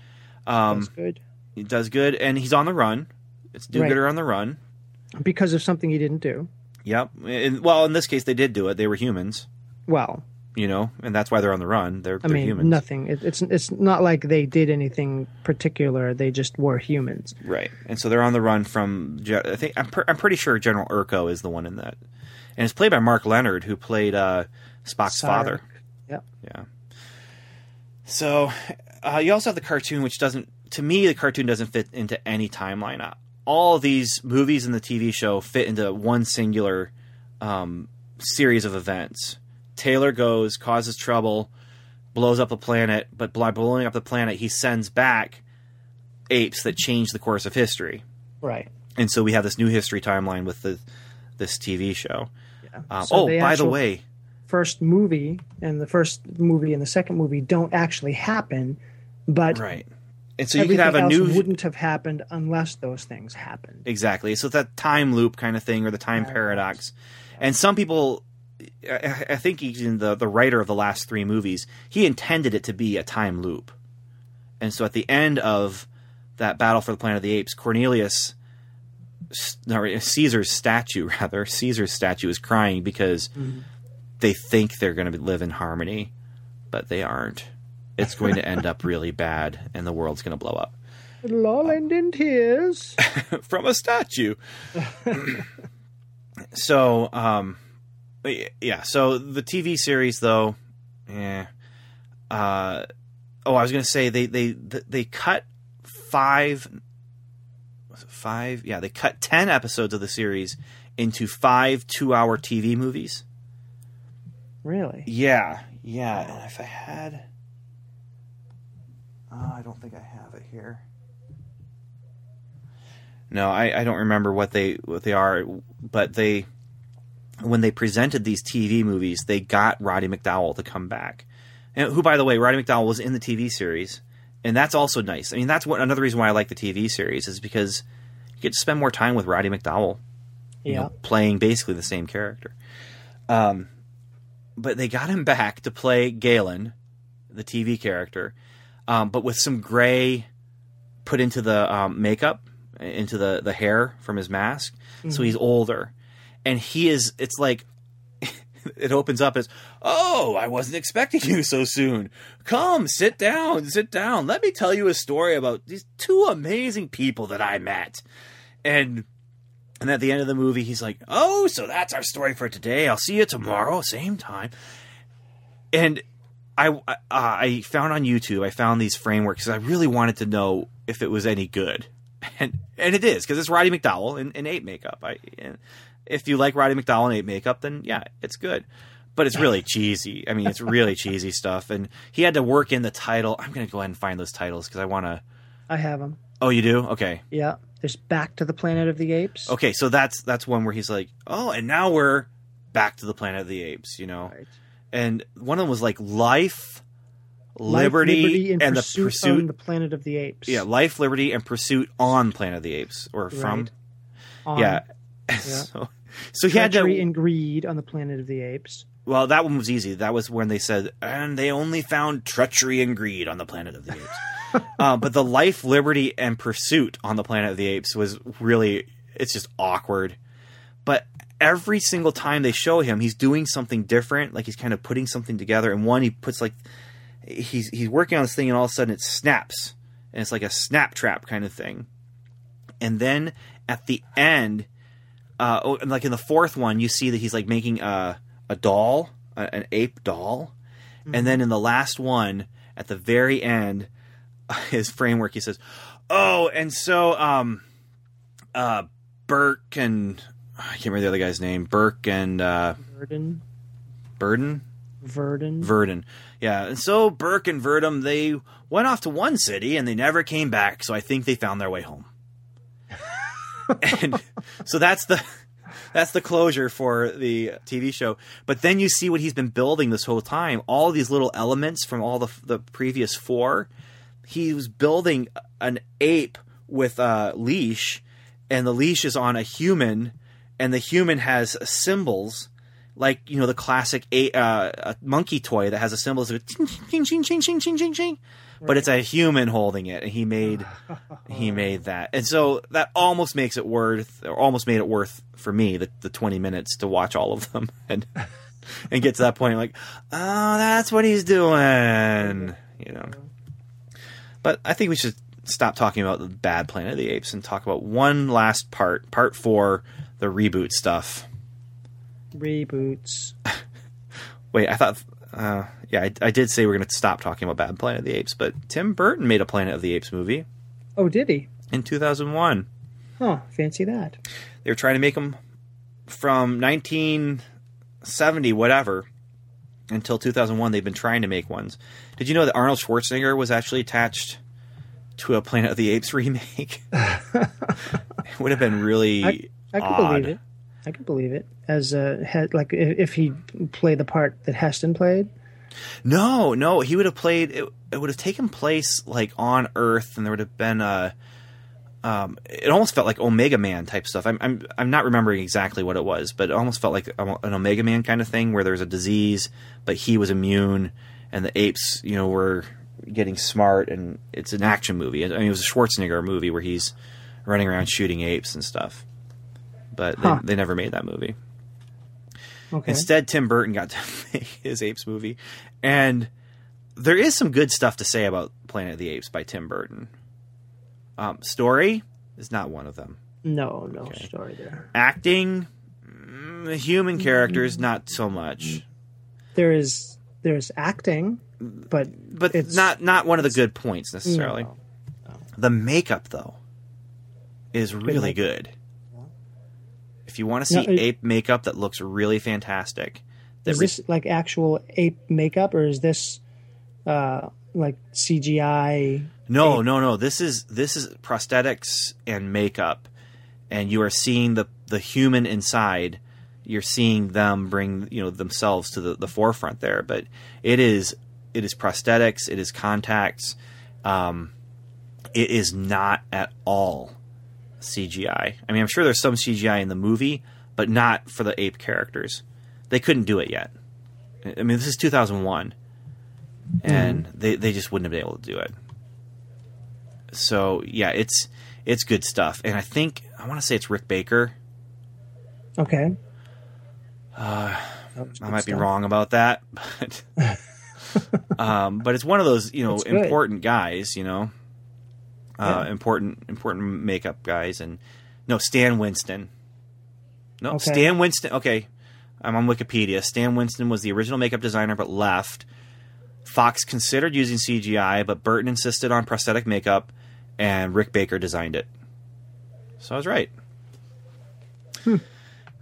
Um, That's good he does good, and he's on the run. It's do-gooder on the run. because of something he didn't do. Yep. And, well, in this case, they did do it. They were humans, Well, you know, and that's why they're on the run. They're, I they're mean, humans. nothing. It, it's it's not like they did anything particular. They just were humans. Right. And so they're on the run from. I think I'm, per, I'm pretty sure General Urko is the one in that, and it's played by Mark Lenard, who played uh, Spock's father. Yeah, Yeah. So uh, you also have the cartoon, which doesn't. To me, the cartoon doesn't fit into any timeline. Uh, All these movies and the TV show fit into one singular um, series of events. Taylor goes, causes trouble, blows up the planet, but by blowing up the planet, he sends back apes that change the course of history. Right. And so we have this new history timeline with the this TV show. Um, So oh, the by the way, First movie and the first movie and the second movie don't actually happen, but right. And so you could have a new wouldn't have happened unless those things happened. Exactly. So that time loop kind of thing, or the time paradox. And some people, I, I think even the the writer of the last three movies, he intended it to be a time loop. And so at the end of that battle for the Planet of the Apes, Cornelius, no, Caesar's statue rather, Caesar's statue is crying because they think they're going to live in harmony, but they aren't. It's going to end up really bad, and the world's going to blow up It'll all end in tears. from a statue. so, um, yeah. So the TV series, though, yeah. Uh, oh, I was gonna say they they they cut five, was it five? Yeah, they cut ten episodes of the series into five two-hour TV movies. really? Yeah, yeah. And if I had, oh, I don't think I have it here. No, I, I don't remember what they what they are, but they when they presented these TV movies, they got Roddy McDowall to come back, and who, by the way, Roddy McDowall was in the TV series, and that's also nice. I mean, that's what another reason why I like the TV series is because you get to spend more time with Roddy McDowall you Yeah. know, playing basically the same character. Um, but they got him back to play Galen, the TV character, um, but with some gray put into the um, makeup, into the the hair from his mask, so he's older, and he is. It's like it opens up as, "Oh, I wasn't expecting you so soon. Come, sit down, sit down. Let me tell you a story about these two amazing people that I met." And and at the end of the movie, he's like, "Oh, so that's our story for today. I'll see you tomorrow, same time." And I uh, I found on YouTube, I found these frameworks I really wanted to know if it was any good, and and it is because it's Roddy McDowall in, in ape makeup. I and if you like Roddy McDowall in ape makeup, then yeah, it's good. But it's really cheesy. I mean, it's really cheesy stuff. And he had to work in the title. I'm going to go ahead and find those titles because I want to. I have them. Oh, you do? Okay. Yeah. There's Back to the Planet of the Apes. Okay, so that's that's one where he's like, "Oh, and now we're back to the Planet of the Apes," you know. Right. And one of them was like life, Life, liberty, and, and pursuit the pursuit. on the Planet of the Apes. yeah, life, liberty, and pursuit on Planet of the Apes, or from. On Yeah. So, so he had Treachery to. and Greed on the Planet of the Apes. well, that one was easy. That was when they said, and they only found treachery and greed on the Planet of the Apes. uh, but the life, liberty, and pursuit on the Planet of the Apes was really. It's just awkward. But every single time they show him, he's doing something different. Like he's kind of putting something together. And one, he puts like he's he's working on this thing, and all of a sudden it snaps, and it's like a snap trap kind of thing. And then at the end, uh, oh, and like in the fourth one, you see that he's like making a a doll, a, an ape doll, and then in the last one, at the very end, his framework, he says, "Oh, and so um, uh, Burke and I can't remember the other guy's name, Burke and uh, Virdon. Burden." Virdon. Virdon. Yeah, and so Burke and Verdum they went off to one city and they never came back. So I think they found their way home. And so that's the that's the closure for the TV show. But then you see what he's been building this whole time. All these little elements from all the the previous four. He was building an ape with a leash, and the leash is on a human, and the human has cymbals like you know the classic a, uh, a monkey toy that has a cymbal of ching ching ching ching ching ching ching ching, but it's a human holding it, and he made he made that, and so that almost makes it worth, or almost made it worth for me the, the twenty minutes to watch all of them and and get to that point like, oh, that's what he's doing, you know. But I think we should stop talking about the bad Planet of the Apes and talk about one last part, part four, the reboot stuff. Reboots. Wait, I thought. Uh, yeah, I, I did say we are going to stop talking about Bad Planet of the Apes, but Tim Burton made a Planet of the Apes movie Oh, did he? in 2001. Huh. Fancy that. They were trying to make them from 1970, whatever, until 2001. They've been trying to make ones. Did you know that Arnold Schwarzenegger was actually attached to a Planet of the Apes remake? it would have been really. I, I odd. I can believe it. As a like if, he played the part that Heston played. No, no, he would have played. It, it would have taken place like on Earth, and there would have been a. Um, it almost felt like Omega Man type stuff. I'm, I'm I'm not remembering exactly what it was, but it almost felt like an Omega Man kind of thing where there's a disease, but he was immune, and the apes, you know, were getting smart, and it's an action movie. I mean, it was a Schwarzenegger movie where he's running around shooting apes and stuff, but they, Huh. they never made that movie. Okay. Instead, Tim Burton got to make his Apes movie, and there is some good stuff to say about Planet of the Apes by Tim Burton. Um, story is not one of them. no, no story there. Acting, mm, human characters, not so much. There is there's acting, but But It's- not not one of the good points necessarily. No. The makeup, though, is really good. If you want to see No, it- ape makeup that looks really fantastic, that is re- this like actual ape makeup or is this uh like CGI? No, no, no. This is this is prosthetics and makeup, and you are seeing the the human inside. You're seeing them bring you know themselves to the, the forefront there, but it is it is prosthetics. It is contacts. Um, it is not at all CGI. I mean, I'm sure there's some CGI in the movie, but not for the ape characters. They couldn't do it yet. I mean, this is 2001 and they they just wouldn't have been able to do it. So yeah, it's it's good stuff, and I think I want to say it's Rick Baker. Okay. I might be wrong about that, but um, but it's one of those you know important guys, you know, uh, Yeah. important important makeup guys, and no Stan Winston. No, Okay. Stan Winston. Okay, I'm on Wikipedia. Stan Winston was the original makeup designer, but left. Fox considered using CGI, but Burton insisted on prosthetic makeup, and Rick Baker designed it. So I was right.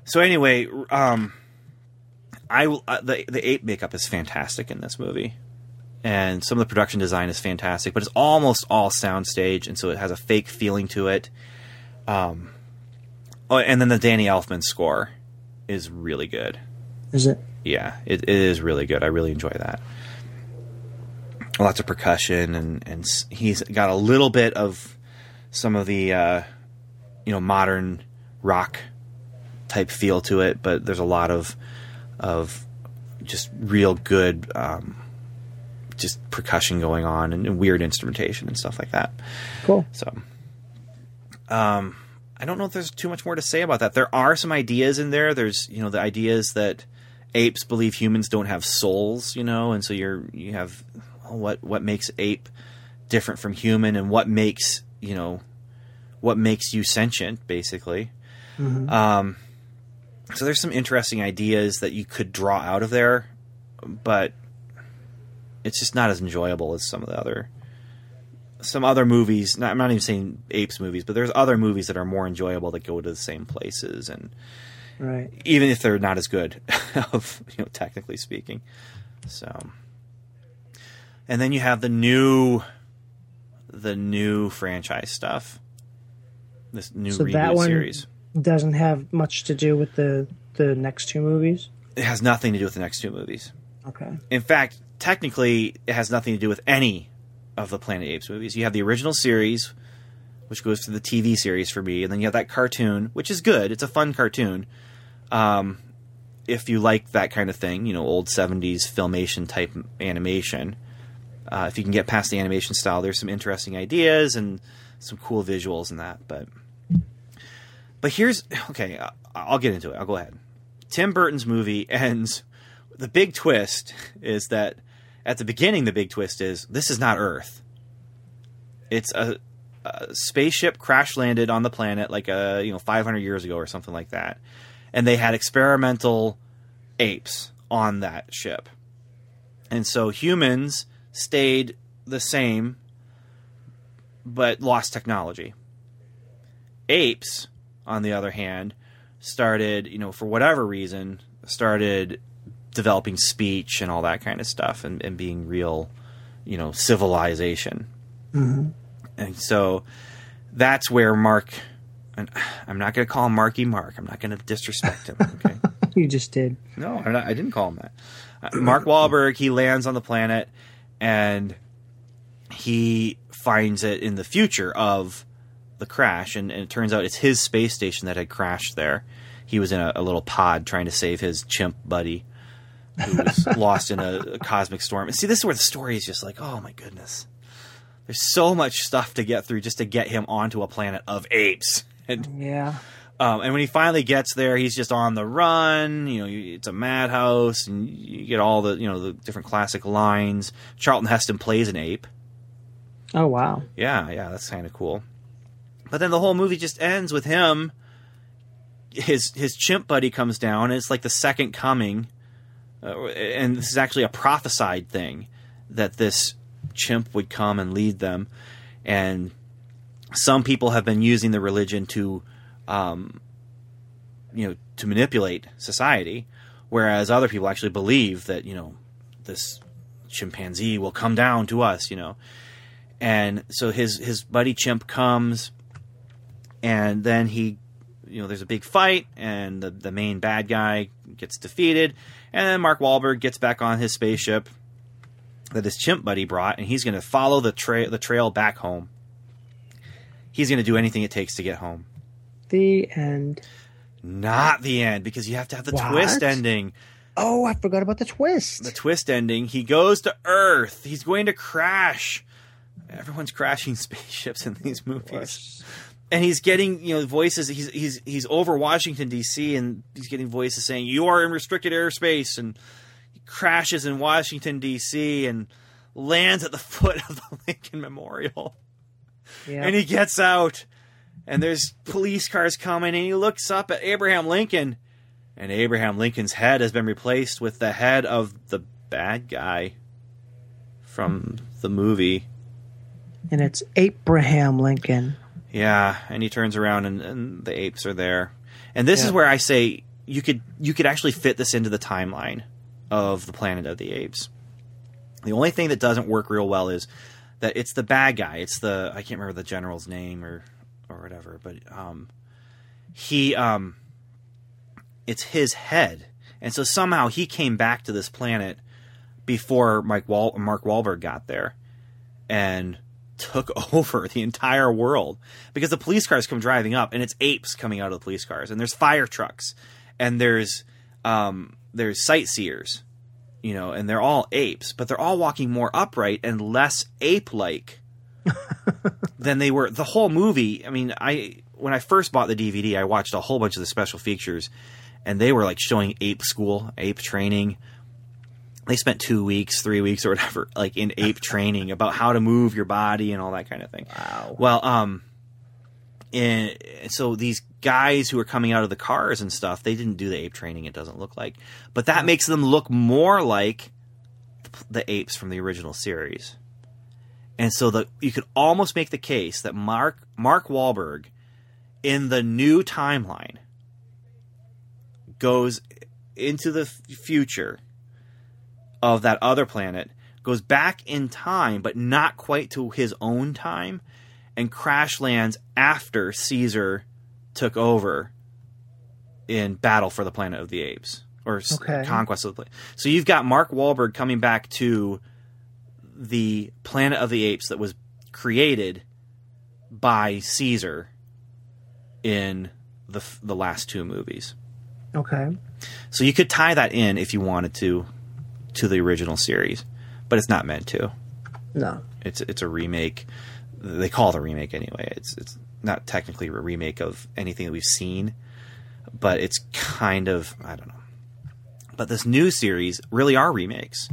So anyway, um, I uh, the the ape makeup is fantastic in this movie, and some of the production design is fantastic, but it's almost all soundstage, and so it has a fake feeling to it. Um, oh, and then the Danny Elfman score is really good. Is it? Yeah, it, it is really good. I really enjoy that. Lots of percussion, and and he's got a little bit of some of the uh, you know modern rock type feel to it, but there's a lot of of just real good um, just percussion going on and, and weird instrumentation and stuff like that. Cool. So, um, I don't know if there's too much more to say about that. There are some ideas in there. There's you know the ideas that apes believe humans don't have souls, you know, and so you're you have well, what what makes ape different from human, and what makes you know what makes you sentient, basically. Um, so there's some interesting ideas that you could draw out of there, but it's just not as enjoyable as some of the other some other movies. Not, I'm not even saying apes movies, but there's other movies that are more enjoyable that go to the same places, and Right. even if they're not as good, of you know, technically speaking. So, and then you have the new, the new franchise stuff. This new So that one series. doesn't have much to do with the the next two movies. It has nothing to do with the next two movies. Okay. In fact, technically, it has nothing to do with any of the Planet Apes movies. You have the original series, which goes to the TV series for me, and then you have that cartoon, which is good. It's a fun cartoon. Um, if you like that kind of thing, you know, old '70s filmation type animation. Uh, if you can get past the animation style, there's some interesting ideas and some cool visuals in that. But, but here's okay. I'll get into it. I'll go ahead. Tim Burton's movie ends. The big twist is that at the beginning, the big twist is this is not Earth. It's a, a spaceship crash landed on the planet like a you know 500 years ago or something like that, and they had experimental apes on that ship, and so humans stayed the same, but lost technology. Apes, on the other hand, started, you know, for whatever reason, started developing speech and all that kind of stuff and, and being real, you know, civilization. And so that's where Mark, and I'm not going to call him Marky Mark. I'm not going to disrespect him. Okay. You just did. No, not, I didn't call him that. Uh, Mark Wahlberg, he lands on the planet and he finds it in the future of the crash, and, and it turns out it's his space station that had crashed there. He was in a, a little pod trying to save his chimp buddy who was lost in a, a cosmic storm. And see, this is where the story is just like, oh my goodness. There's so much stuff to get through just to get him onto a planet of apes. And Yeah. um, and when he finally gets there, he's just on the run. You know, it's a madhouse, and you get all the you know the different classic lines. Charlton Heston plays an ape. Oh wow. Yeah, yeah, that's kind of cool. But then the whole movie just ends with him. His his chimp buddy comes down. And it's like the second coming, uh, and this is actually a prophesied thing that this chimp would come and lead them. And some people have been using the religion to, um, you know, to manipulate society, whereas other people actually believe that you know this chimpanzee will come down to us. You know, and so his his buddy chimp comes and then he you know there's a big fight and the the main bad guy gets defeated and then Mark Wahlberg gets back on his spaceship that his chimp buddy brought and he's going to follow the trail the trail back home he's going to do anything it takes to get home The end. not the end because you have to have the What? twist ending Oh, I forgot about the twist. the twist ending. He goes to Earth. He's going to crash. Everyone's crashing spaceships in these movies, and he's getting you know voices. He's he's he's over Washington D.C. and he's getting voices saying you are in restricted airspace, and he crashes in Washington D.C. and lands at the foot of the Lincoln Memorial, Yeah. and he gets out, and there's police cars coming, and he looks up at Abraham Lincoln, and Abraham Lincoln's head has been replaced with the head of the bad guy from the movie. and it's Abraham Lincoln. Yeah, and he turns around and, and the apes are there. And this is where I say you could you could actually fit this into the timeline of the Planet of the Apes. The only thing that doesn't work real well is that it's the bad guy. It's the I can't remember the general's name or or whatever, but um he um it's his head. And so somehow he came back to this planet before Mike Wal- Mark Wahlberg got there and took over the entire world. Because the police cars come driving up and it's apes coming out of the police cars and there's fire trucks and there's um, there's sightseers you know and they're all apes but they're all walking more upright and less ape like than they were. The whole movie i mean i when i first bought the dvd i watched a whole bunch of the special features and they were like showing ape school ape training they spent two weeks, three weeks, or whatever, like in ape training about how to move your body and all that kind of thing. Wow. Well, um, and so these guys who are coming out of the cars and stuff, they didn't do the ape training. It doesn't look like, but that makes them look more like the apes from the original series. And so the you could almost make the case that Mark Mark Wahlberg in the new timeline goes into the future of that other planet, goes back in time, but not quite to his own time, and crash lands after Caesar took over in Battle for the Planet of the Apes or Okay. Conquest of the Planet. So you've got Mark Wahlberg coming back to the Planet of the Apes that was created by Caesar in the the last two movies. Okay. So you could tie that in if you wanted to to the original series, but it's not meant to. No. It's it's a remake. They call it a remake anyway. It's it's not technically a remake of anything that we've seen, but it's kind of I don't know. But this new series really are remakes.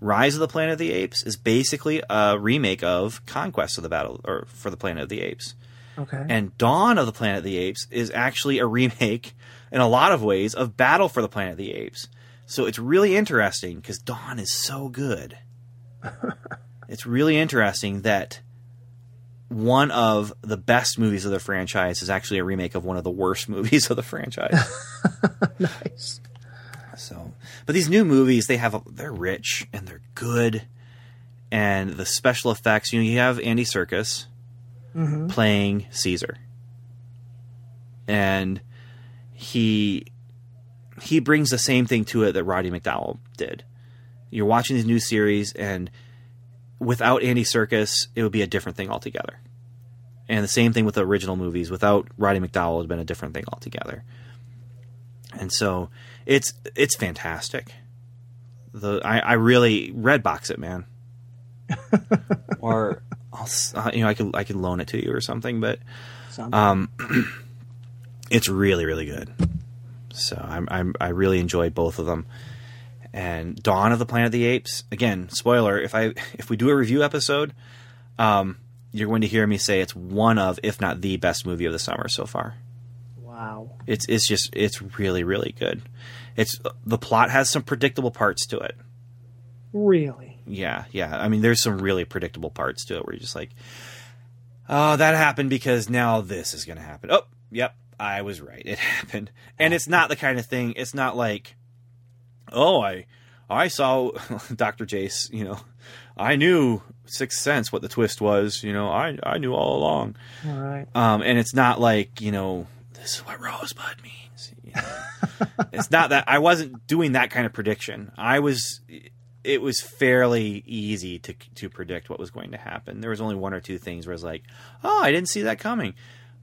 Rise of the Planet of the Apes is basically a remake of Conquest of the Battle or for the Planet of the Apes. Okay. And Dawn of the Planet of the Apes is actually a remake in a lot of ways of Battle for the Planet of the Apes. So it's really interesting because Dawn is so good. it's really interesting that one of the best movies of the franchise is actually a remake of one of the worst movies of the franchise. nice. So, but these new movies, they have a, they're rich and they're good, and the special effects. You know, you have Andy Serkis mm-hmm. playing Caesar, and he he brings the same thing to it that Roddy McDowall did. You're watching these new series, and without Andy Serkis, it would be a different thing altogether. And the same thing with the original movies. Without Roddy McDowall, it would have been a different thing altogether. And so it's it's fantastic. The I, I really red box it, man. or I'll uh, you know I could I could loan it to you or something, but um, it's really really good. So I'm, I'm I really enjoyed both of them. And Dawn of the Planet of the Apes. Again, spoiler. If I if we do a review episode, um, you're going to hear me say it's one of, if not the best movie of the summer so far. wow. It's it's just it's really really good. It's the plot has some predictable parts to it. Really. Yeah, yeah. I mean, there's some really predictable parts to it where you're just like, oh, that happened because now this is going to happen. Oh, yep, I was right. It happened, and it's not the kind of thing. It's not like, oh, I I saw Doctor Jace. You know, I knew Sixth Sense what the twist was. You know, I I knew all along. All right. Um, and it's not like you know this is what Rosebud means. You know? it's not that I wasn't doing that kind of prediction. I was. It was fairly easy to to predict what was going to happen. There was only one or two things where I was like, "Oh, I didn't see that coming,"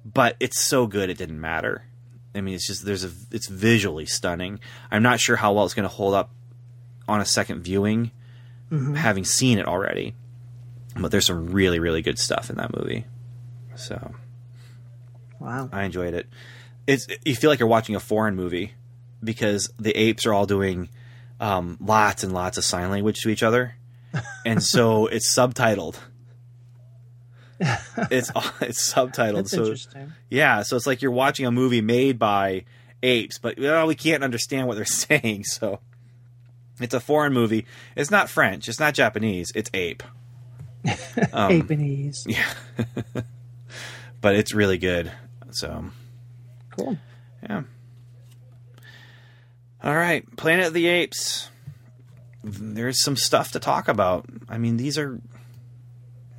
but it's so good it didn't matter. I mean, it's just there's a it's visually stunning. I'm not sure how well it's going to hold up on a second viewing, having seen it already. But there's some really really good stuff in that movie. So Wow. I enjoyed it. It's you feel like you're watching a foreign movie because the apes are all doing um, lots and lots of sign language to each other, and so it's subtitled. It's it's subtitled. That's so interesting. yeah, so it's like you're watching a movie made by apes, but well, we can't understand what they're saying. So it's a foreign movie. It's not French. It's not Japanese. It's ape. Um, Apenese. but it's really good. So Cool. yeah. All right, Planet of the Apes. There's some stuff to talk about. I mean, these are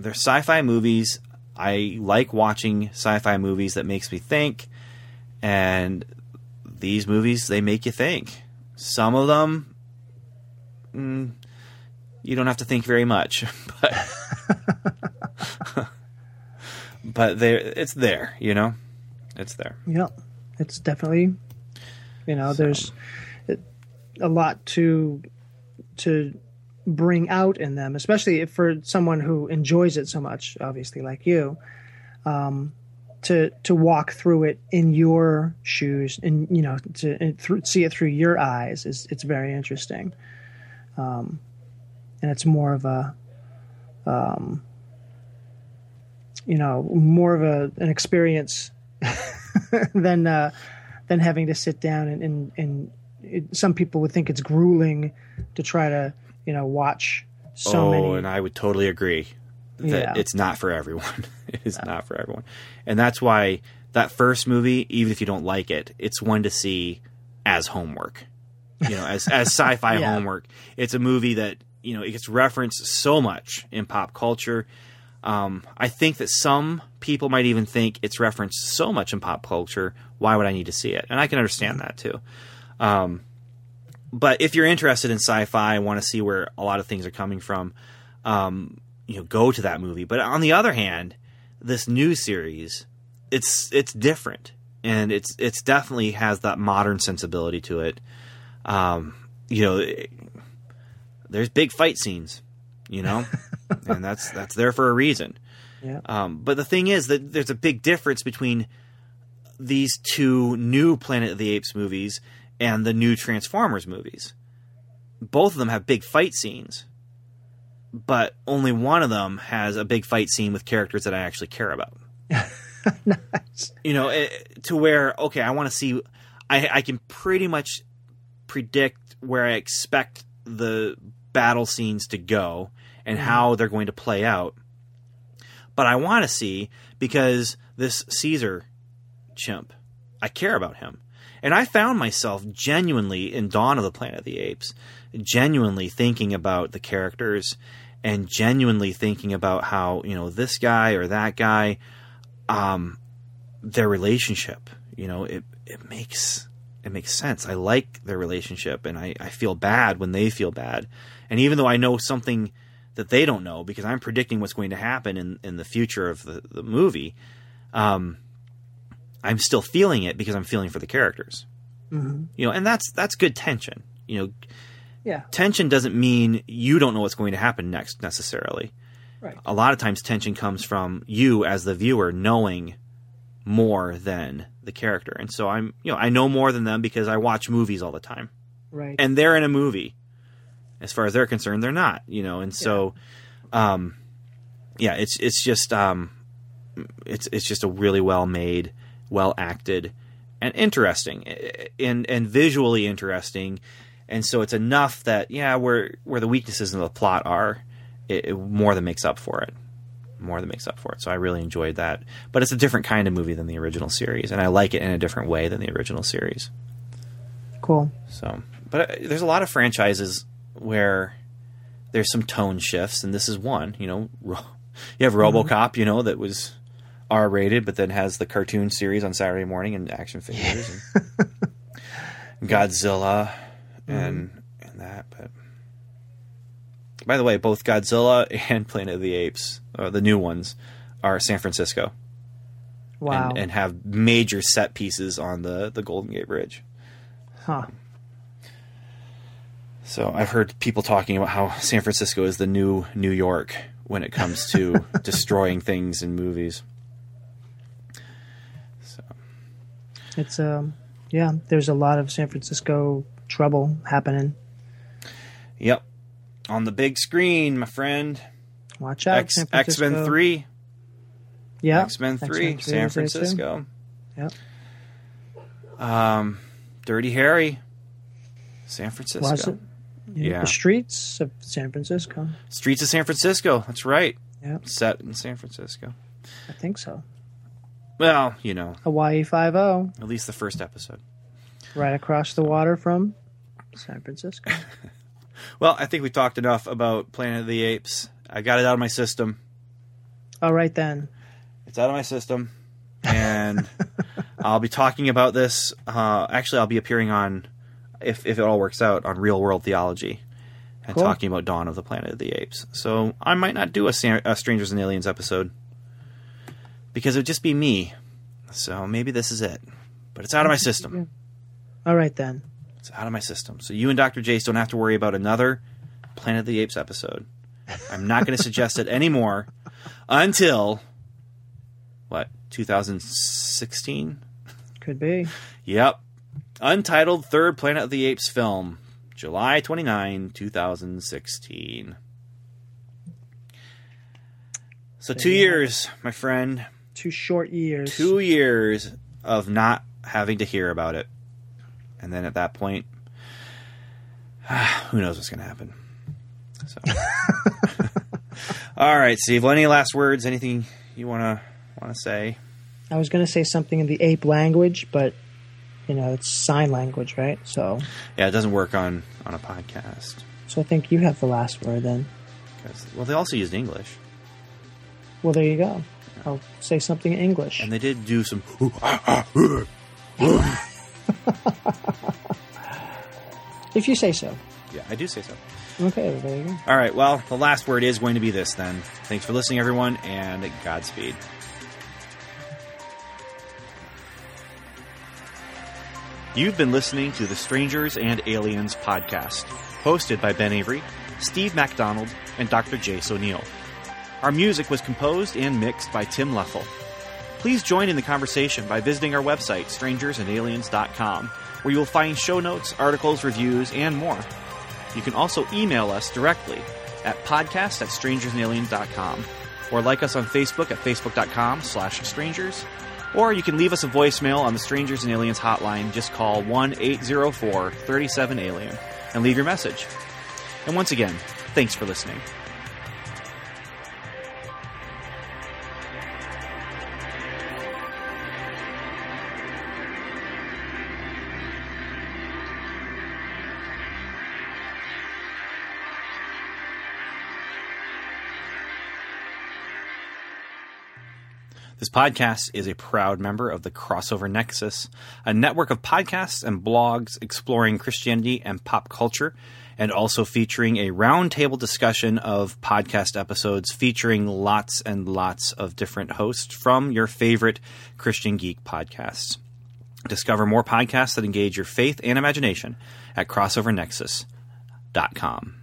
they're sci-fi movies. I like watching sci-fi movies that makes me think, and these movies they make you think. Some of them, mm, you don't have to think very much, but but there it's there. You know, it's there. Yeah, it's definitely, you know, there's a lot to to bring out in them, especially for someone who enjoys it so much, obviously like you, um, to to walk through it in your shoes and you know to see it through your eyes is it's very interesting, um, and it's more of a um, you know more of a an experience than uh, than having to sit down and and, and it, some people would think it's grueling to try to you know watch so oh, many. and I would totally agree that Yeah. it's not for everyone. it is not for everyone, and that's why that first movie, even if you don't like it, it's one to see as homework. You know, as as sci-fi Yeah. homework. It's a movie that you know it gets referenced so much in pop culture. Um, I think that some people might even think it's referenced so much in pop culture. Why would I need to see it? And I can understand that too. Um, but if you're interested in sci-fi and want to see where a lot of things are coming from, um, you know, go to that movie. But on the other hand, this new series, it's it's different, and it's it's definitely has that modern sensibility to it. Um, you know, it- there's big fight scenes, you know, and that's that's there for a reason. Yeah. Um, but the thing is that there's a big difference between these two new Planet of the Apes movies and the new Transformers movies. Both of them have big fight scenes, but only one of them has a big fight scene with characters that I actually care about. You know, it, to where okay, I want to see. I, I can pretty much predict where I expect the battle scenes to go and mm-hmm. how they're going to play out. But I want to see because this Caesar chimp, I care about him. And I found myself genuinely in Dawn of the Planet of the Apes, genuinely thinking about the characters and genuinely thinking about how, you know, this guy or that guy, um, their relationship, you know, it, it makes it makes sense. I like their relationship and I, I feel bad when they feel bad. And even though I know something that they don't know because I'm predicting what's going to happen in, in the future of the, the movie, um, I'm still feeling it because I'm feeling for the characters. Mm-hmm. You know, and that's that's good tension. You know, Yeah. tension doesn't mean you don't know what's going to happen next necessarily. Right. A lot of times tension comes from you as the viewer knowing more than the character. And so I'm, you know, I know more than them because I watch movies all the time. Right. And they're in a movie. As far as they're concerned, they're not, you know. And so um yeah, it's it's just um it's it's just a really well made, well acted and interesting and and visually interesting. And so it's enough that yeah, where where the weaknesses in the plot are, it, it more than makes up for it. More than makes up for it. So I really enjoyed that. But it's a different kind of movie than the original series, and I like it in a different way than the original series. cool. So, but uh, there's a lot of franchises where there's some tone shifts, and this is one. You know, Ro- you have RoboCop, you know, that was R-rated, but then has the cartoon series on Saturday morning and action figures, and Godzilla, and and that. But by the way, both Godzilla and Planet of the Apes, uh, the new ones, are San Francisco. Wow. and, and have major set pieces on the the Golden Gate Bridge. Huh. So I've heard people talking about how San Francisco is the new New York when it comes to destroying things in movies. So It's um yeah, there's a lot of San Francisco trouble happening. Yep. On the big screen, my friend. Watch out, X X Men three. Yeah. X Men three. San is there too. Francisco. Yep. Um, Dirty Harry. San Francisco. Was it? Yeah. The streets of San Francisco. Streets of San Francisco. That's right. Yeah, Set in San Francisco. I think so. Well, you know, Hawaii Five O, at least the first episode. right across the water from San Francisco. Well, I think we talked enough about Planet of the Apes. I got it out of my system. All right then. It's out of my system, and I'll be talking about this. Uh, actually, I'll be appearing on, if if it all works out, on Real World Theology, and Cool. talking about Dawn of the Planet of the Apes. So I might not do a, a Strangers and Aliens episode because it would just be me. So maybe this is it, but it's out of my system. All right then. It's out of my system. So you and Dr. Jace don't have to worry about another Planet of the Apes episode. I'm not going to suggest it anymore until what 2016. Could be. Yep. Untitled third Planet of the Apes film, July 29, 2016. So, two years, my friend. Two short years. Two years of not having to hear about it. And then at that point, who knows what's going to happen. So. All right, Steve. Well, any last words? Anything you want to want to say? I was going to say something in the ape language, but you know it's sign language, right? So, Yeah, it doesn't work on on a podcast. so I think you have the last word then. 'Cause- well, they also used English, Well, there you go. I'll say something in English. and they did do some. if you say so. Yeah, I do say so. Okay, there you go. All right. Well, the last word is going to be this. Then, thanks for listening, everyone, and Godspeed. You've been listening to the Strangers and Aliens podcast, hosted by Ben Avery, Steve MacDonald, and Dr. Jace O'Neill. Our music was composed and mixed by Tim Leffel. Please join in the conversation by visiting our website, strangersandaliens.com, where you will find show notes, articles, reviews, and more. You can also email us directly at podcast at strangersandaliens.com or like us on Facebook at facebook.com slash strangers or you can leave us a voicemail on the Strangers and Aliens hotline. Just call 1-804-37-ALIEN and leave your message. And once again, thanks for listening. This podcast is a proud member of the Crossover Nexus, a network of podcasts and blogs exploring Christianity and pop culture, and also featuring a roundtable discussion of podcast episodes featuring lots and lots of different hosts from your favorite Christian Geek podcasts. Discover more podcasts that engage your faith and imagination at crossovernexus.com.